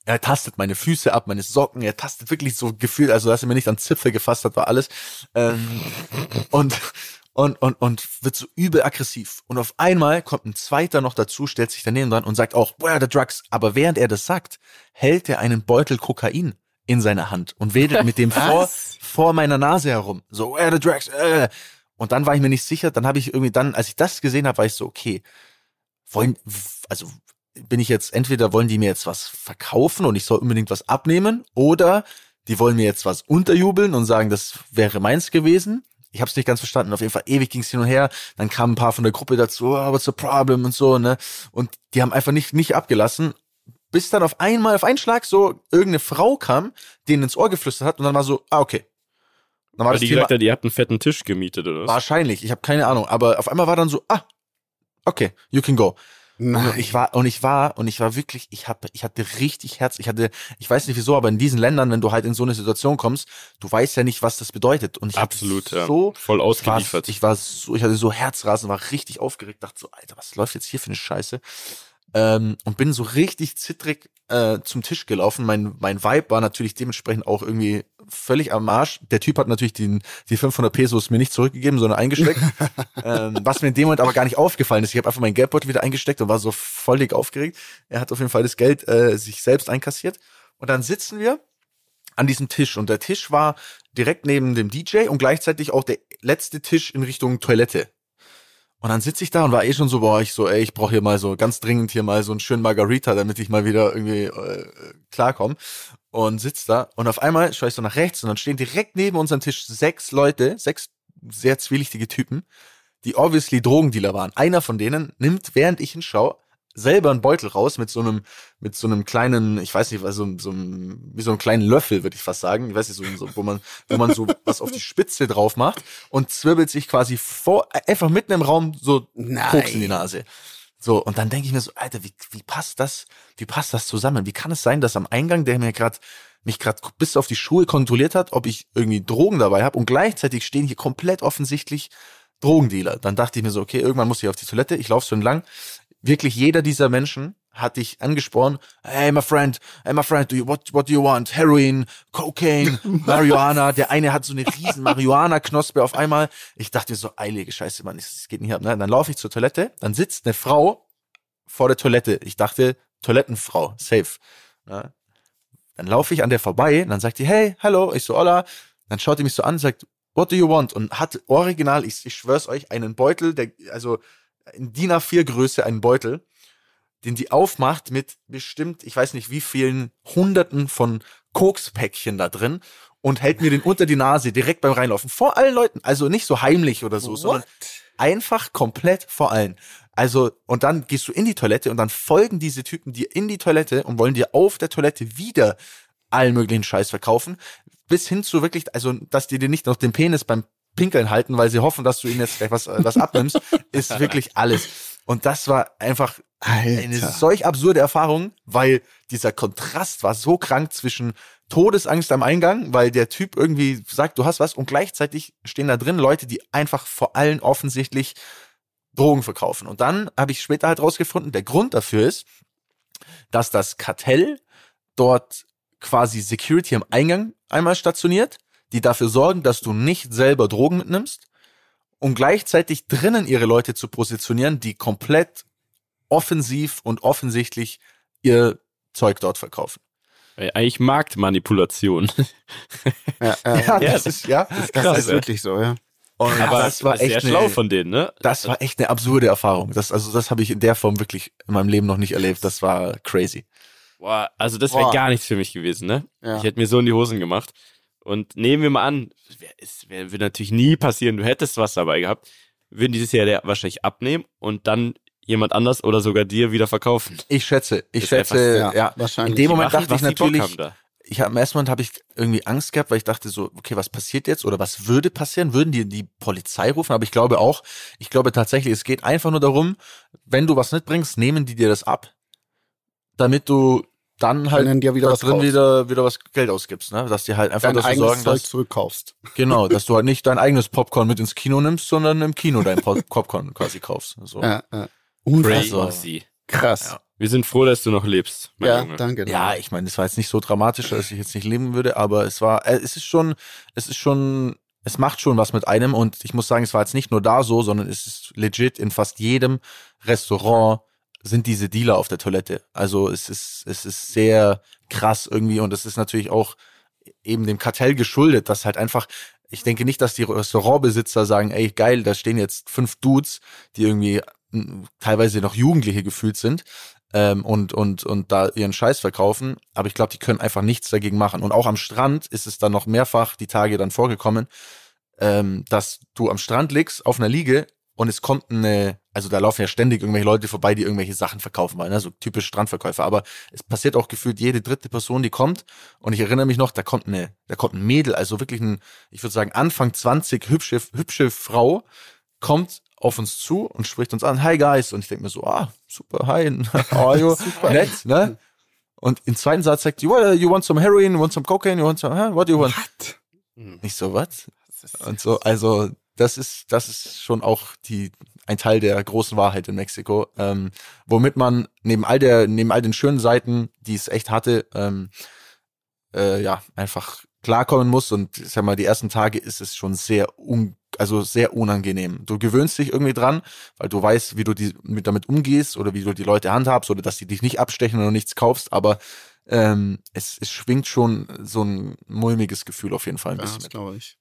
er tastet meine Füße ab, meine Socken, er tastet wirklich so gefühlt, also dass er mir nicht an Zipfel gefasst hat, war alles. Ähm, und, und, und, und wird so übel aggressiv. Und auf einmal kommt ein zweiter noch dazu, stellt sich daneben dran und sagt auch, where are the drugs? Aber während er das sagt, hält er einen Beutel Kokain in seiner Hand und wedelt mit dem vor, vor meiner Nase herum. So, are the drugs? Äh. Und dann war ich mir nicht sicher, dann habe ich irgendwie dann, als ich das gesehen habe, war ich so, okay, wollen, also bin ich jetzt, entweder wollen die mir jetzt was verkaufen und ich soll unbedingt was abnehmen oder die wollen mir jetzt was unterjubeln und sagen, das wäre meins gewesen. Ich habe es nicht ganz verstanden. Auf jeden Fall ewig ging es hin und her. Dann kamen ein paar von der Gruppe dazu, oh, what's the problem und so, ne? Und die haben einfach nicht, nicht abgelassen, bis dann auf einmal, auf einen Schlag so irgendeine Frau kam, denen ins Ohr geflüstert hat und dann war so, ah, okay. Dann war Weil das die Thema, gesagt hat, ihr habt einen fetten Tisch gemietet oder was? Wahrscheinlich, ich habe keine Ahnung. Aber auf einmal war dann so, ah, okay, you can go. Nein. Und ich war und ich war und ich war wirklich, ich habe, ich hatte richtig Herz. Ich hatte, ich weiß nicht wieso, aber in diesen Ländern, wenn du halt in so eine Situation kommst, du weißt ja nicht, was das bedeutet. Und ich absolut so ja. voll ausgeliefert. War, ich war so, ich hatte so Herzrasen, war richtig aufgeregt, dachte so, Alter, was läuft jetzt hier für eine Scheiße? Ähm, und bin so richtig zittrig äh, zum Tisch gelaufen. Mein, mein Vibe war natürlich dementsprechend auch irgendwie völlig am Arsch. Der Typ hat natürlich den, die 500 Pesos mir nicht zurückgegeben, sondern eingesteckt. ähm, was mir in dem Moment aber gar nicht aufgefallen ist. Ich habe einfach meinen Geldbeutel wieder eingesteckt und war so völlig aufgeregt. Er hat auf jeden Fall das Geld äh, sich selbst einkassiert. Und dann sitzen wir an diesem Tisch und der Tisch war direkt neben dem DJ und gleichzeitig auch der letzte Tisch in Richtung Toilette. Und dann sitze ich da und war eh schon so, boah, ich so, ey, ich brauche hier mal so ganz dringend hier mal so einen schönen Margarita, damit ich mal wieder irgendwie äh, klarkomme. Und sitz da und auf einmal schaue ich so nach rechts und dann stehen direkt neben unserem Tisch sechs Leute, sechs sehr zwielichtige Typen, die obviously Drogendealer waren. Einer von denen nimmt, während ich hinschaue, selber einen Beutel raus mit so einem, mit so einem kleinen, ich weiß nicht, so, so einem, wie so einem kleinen Löffel, würde ich fast sagen. Ich weiß nicht, so, so, wo man, wo man so was auf die Spitze drauf macht und zwirbelt sich quasi vor, einfach mitten im Raum so Nein. Koks in die Nase. So, und dann denke ich mir so, Alter, wie, wie passt das, wie passt das zusammen? Wie kann es sein, dass am Eingang, der mir gerade mich gerade bis auf die Schuhe kontrolliert hat, ob ich irgendwie Drogen dabei habe und gleichzeitig stehen hier komplett offensichtlich Drogendealer. Dann dachte ich mir so, okay, irgendwann muss ich auf die Toilette, ich laufe so entlang, wirklich jeder dieser Menschen hat dich angesprochen, hey my friend, hey my friend, do you, what, what do you want? Heroin, Cocaine, Marihuana. Der eine hat so eine riesen Marihuana-Knospe auf einmal. Ich dachte so, eilige Scheiße, Mann, das geht nicht ab. Ne? Dann laufe ich zur Toilette, dann sitzt eine Frau vor der Toilette. Ich dachte, Toilettenfrau, safe. Ne? Dann laufe ich an der vorbei, dann sagt die, hey, hallo, ich so, hola. Dann schaut die mich so an, sagt, what do you want? Und hat original, ich, ich schwör's euch, einen Beutel, der, also in DIN A4 Größe einen Beutel, den die aufmacht mit bestimmt, ich weiß nicht wie vielen Hunderten von Kokspäckchen da drin und hält mir den unter die Nase direkt beim Reinlaufen. Vor allen Leuten. Also nicht so heimlich oder so, What? sondern einfach komplett vor allen. Also, und dann gehst du in die Toilette und dann folgen diese Typen dir in die Toilette und wollen dir auf der Toilette wieder allen möglichen Scheiß verkaufen. Bis hin zu wirklich, also, dass die dir nicht noch den Penis beim Pinkeln halten, weil sie hoffen, dass du ihnen jetzt gleich was, äh, was abnimmst, ist wirklich alles. Und das war einfach Alter. eine solch absurde Erfahrung, weil dieser Kontrast war so krank zwischen Todesangst am Eingang, weil der Typ irgendwie sagt, du hast was und gleichzeitig stehen da drin Leute, die einfach vor allen offensichtlich Drogen verkaufen. Und dann habe ich später halt rausgefunden, der Grund dafür ist, dass das Kartell dort quasi Security am Eingang einmal stationiert die dafür sorgen, dass du nicht selber Drogen mitnimmst und gleichzeitig drinnen ihre Leute zu positionieren, die komplett offensiv und offensichtlich ihr Zeug dort verkaufen. Eigentlich Marktmanipulation. Ja, äh, ja, das ist, ja, das, das ist wirklich so, ja. Und Aber das war sehr echt schlau eine, von denen, ne? das war echt eine absurde Erfahrung. Das, also das habe ich in der Form wirklich in meinem Leben noch nicht erlebt. Das war crazy. Boah, also das wäre gar nichts für mich gewesen, ne? Ja. Ich hätte mir so in die Hosen gemacht. Und nehmen wir mal an, es wird natürlich nie passieren, du hättest was dabei gehabt, würden dieses Jahr der wahrscheinlich abnehmen und dann jemand anders oder sogar dir wieder verkaufen. Ich schätze, ich Ist schätze, einfach- ja, ja, wahrscheinlich. In dem Moment Machen, dachte ich natürlich, ich habe im ersten Moment habe ich irgendwie Angst gehabt, weil ich dachte so, okay, was passiert jetzt oder was würde passieren? Würden die die Polizei rufen? Aber ich glaube auch, ich glaube tatsächlich, es geht einfach nur darum, wenn du was mitbringst, nehmen die dir das ab, damit du dann halt Können dir wieder da was drin kaufst. wieder wieder was Geld ausgibst, ne? Dass die halt einfach Dein dafür sorgen, Zeug dass zurückkaufst. genau, dass du halt nicht dein eigenes Popcorn mit ins Kino nimmst, sondern im Kino dein Pop- Popcorn quasi kaufst. So. Ja, ja. Crazy. Krass. Ja. Wir sind froh, dass du noch lebst, mein Ja, Junge. danke. Ja, ich meine, es war jetzt nicht so dramatisch, dass ich jetzt nicht leben würde, aber es war, äh, es ist schon, es ist schon, es macht schon was mit einem und ich muss sagen, es war jetzt nicht nur da so, sondern es ist legit in fast jedem Restaurant sind diese Dealer auf der Toilette. Also es ist, es ist sehr krass irgendwie und es ist natürlich auch eben dem Kartell geschuldet, dass halt einfach, ich denke nicht, dass die Restaurantbesitzer sagen, ey, geil, da stehen jetzt fünf Dudes, die irgendwie m, teilweise noch Jugendliche gefühlt sind, ähm, und, und, und da ihren Scheiß verkaufen. Aber ich glaube, die können einfach nichts dagegen machen. Und auch am Strand ist es dann noch mehrfach die Tage dann vorgekommen, ähm, dass du am Strand liegst auf einer Liege und es kommt eine, also da laufen ja ständig irgendwelche Leute vorbei, die irgendwelche Sachen verkaufen wollen, ne? so typisch Strandverkäufer. Aber es passiert auch gefühlt jede dritte Person, die kommt. Und ich erinnere mich noch, da kommt eine, da kommt ein Mädel, also wirklich ein, ich würde sagen Anfang 20, hübsche, hübsche Frau, kommt auf uns zu und spricht uns an, hi guys. Und ich denke mir so, ah, super, hi, how are you? Nett, ne? Und im zweiten Satz sagt what, you want some heroin, you want some cocaine, you want some, huh? what do you want? Nicht so, was? Und so, also, das ist, das ist schon auch die, ein Teil der großen Wahrheit in Mexiko, ähm, womit man neben all der, neben all den schönen Seiten, die es echt hatte, ähm, äh, ja, einfach klarkommen muss. Und ich sag mal, die ersten Tage ist es schon sehr un, also sehr unangenehm. Du gewöhnst dich irgendwie dran, weil du weißt, wie du die, mit damit umgehst oder wie du die Leute handhabst oder dass die dich nicht abstechen oder nichts kaufst, aber ähm, es, es schwingt schon so ein mulmiges Gefühl auf jeden Fall ein Ja, bisschen das mit. glaube ich.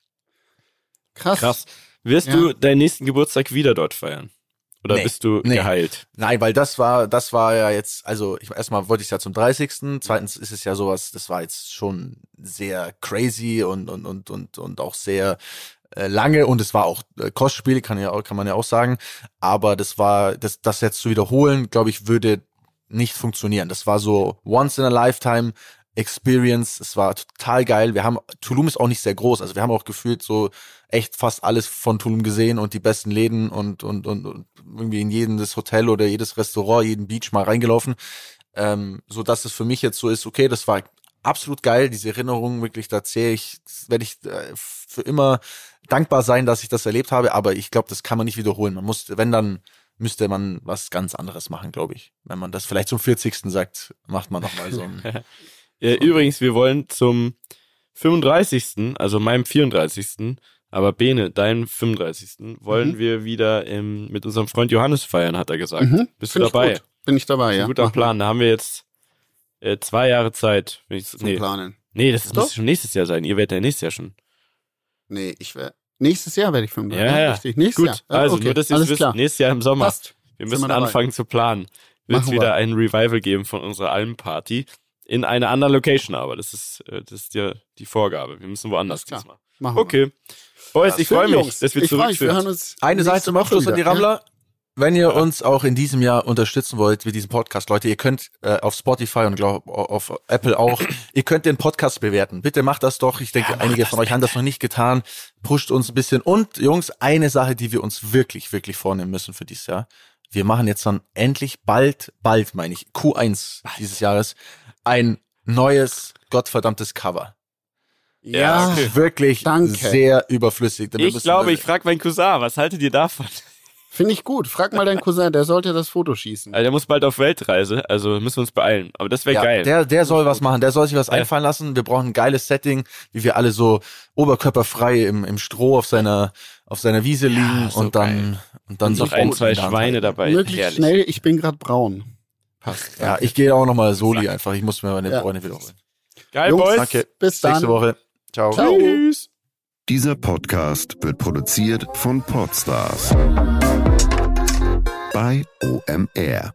Krass. Krass. Wirst Ja. du deinen nächsten Geburtstag wieder dort feiern? Oder Nee. bist du Nee. geheilt? Nein, weil das war, das war ja jetzt, also ich, erstmal wollte ich es ja zum 30. Zweitens ist es ja sowas, das war jetzt schon sehr crazy und, und, und, und, und auch sehr äh, lange und es war auch äh, Kostspiel, kann ja auch, kann man ja auch sagen. Aber das war, das, das jetzt zu wiederholen, glaube ich, würde nicht funktionieren. Das war so once in a lifetime Experience. Es war total geil. Wir haben, Tulum ist auch nicht sehr groß. Also wir haben auch gefühlt so echt fast alles von Tulum gesehen und die besten Läden und, und, und, und irgendwie in jedes Hotel oder jedes Restaurant, jeden Beach mal reingelaufen. Ähm, so dass es für mich jetzt so ist, okay, das war absolut geil. Diese Erinnerung wirklich, da zähle ich, werde ich äh, für immer dankbar sein, dass ich das erlebt habe. Aber ich glaube, das kann man nicht wiederholen. Man muss, wenn dann, müsste man was ganz anderes machen, glaube ich. Wenn man das vielleicht zum 40. sagt, macht man nochmal so ein. Äh, übrigens, wir wollen zum 35., also meinem 34., aber Bene, deinem 35. wollen Mhm. wir wieder ähm, mit unserem Freund Johannes feiern, hat er gesagt. Mhm. Bist du Find ich dabei? Bin ich dabei, ja. guter wir. Plan. Da haben wir jetzt äh, zwei Jahre Zeit. Wenn ich, Zum nee, Planen. nee, das Doch. muss schon nächstes Jahr sein. Ihr werdet ja nächstes Jahr schon. Nee, ich werde. Nächstes Jahr werde ich 35. Ja, ja. Richtig. Nächstes Gut, Jahr. Ja, also okay. nur, dass ihr es wisst, nächstes Jahr im Sommer. Passt. Wir müssen wir anfangen zu planen. Wird es wieder ein Revival geben von unserer Almparty in einer anderen Location, aber das ist, äh, das ist ja die Vorgabe. Wir müssen woanders klar. diesmal. Machen wir. Okay. Boys, ich freue mich, Jungs. dass wir ich zurück. Wir sind. Eine Sache nächste zum Abschluss an die Rammler. Wenn ihr uns auch in diesem Jahr unterstützen wollt mit diesem Podcast, Leute, ihr könnt äh, auf Spotify und glaub, auf Apple auch, ihr könnt den Podcast bewerten. Bitte macht das doch. Ich denke, einige von euch haben das noch nicht getan. Pusht uns ein bisschen. Und Jungs, eine Sache, die wir uns wirklich, wirklich vornehmen müssen für dieses Jahr. Wir machen jetzt dann endlich bald, bald meine ich, Q1 dieses Jahres, ein neues, gottverdammtes Cover. Ja, Ja, okay. Wirklich Danke. sehr überflüssig. Wir Ich glaube, ich frage meinen Cousin, was haltet ihr davon? finde ich gut. Frag mal deinen Cousin, der sollte das Foto schießen. Also der muss bald auf Weltreise, also müssen wir uns beeilen. Aber das wäre Ja, geil. Der, der soll was machen, der soll sich was Ja. einfallen lassen. Wir brauchen ein geiles Setting, wie wir alle so oberkörperfrei im, im Stroh auf seiner, auf seiner Wiese liegen so und dann, und dann Und noch so ein, zwei Schweine dabei. Möglichst Herrlich. schnell, ich bin gerade braun. Passt. Ja, ich gehe auch nochmal Soli einfach. Ich muss mir meine Ja. Freunde wiederholen. Geil, Jungs, Boys. Danke. Bis Nächste dann. Woche. Ciao. Ciao. Tschüss. Dieser Podcast wird produziert von Podstars bei OMR.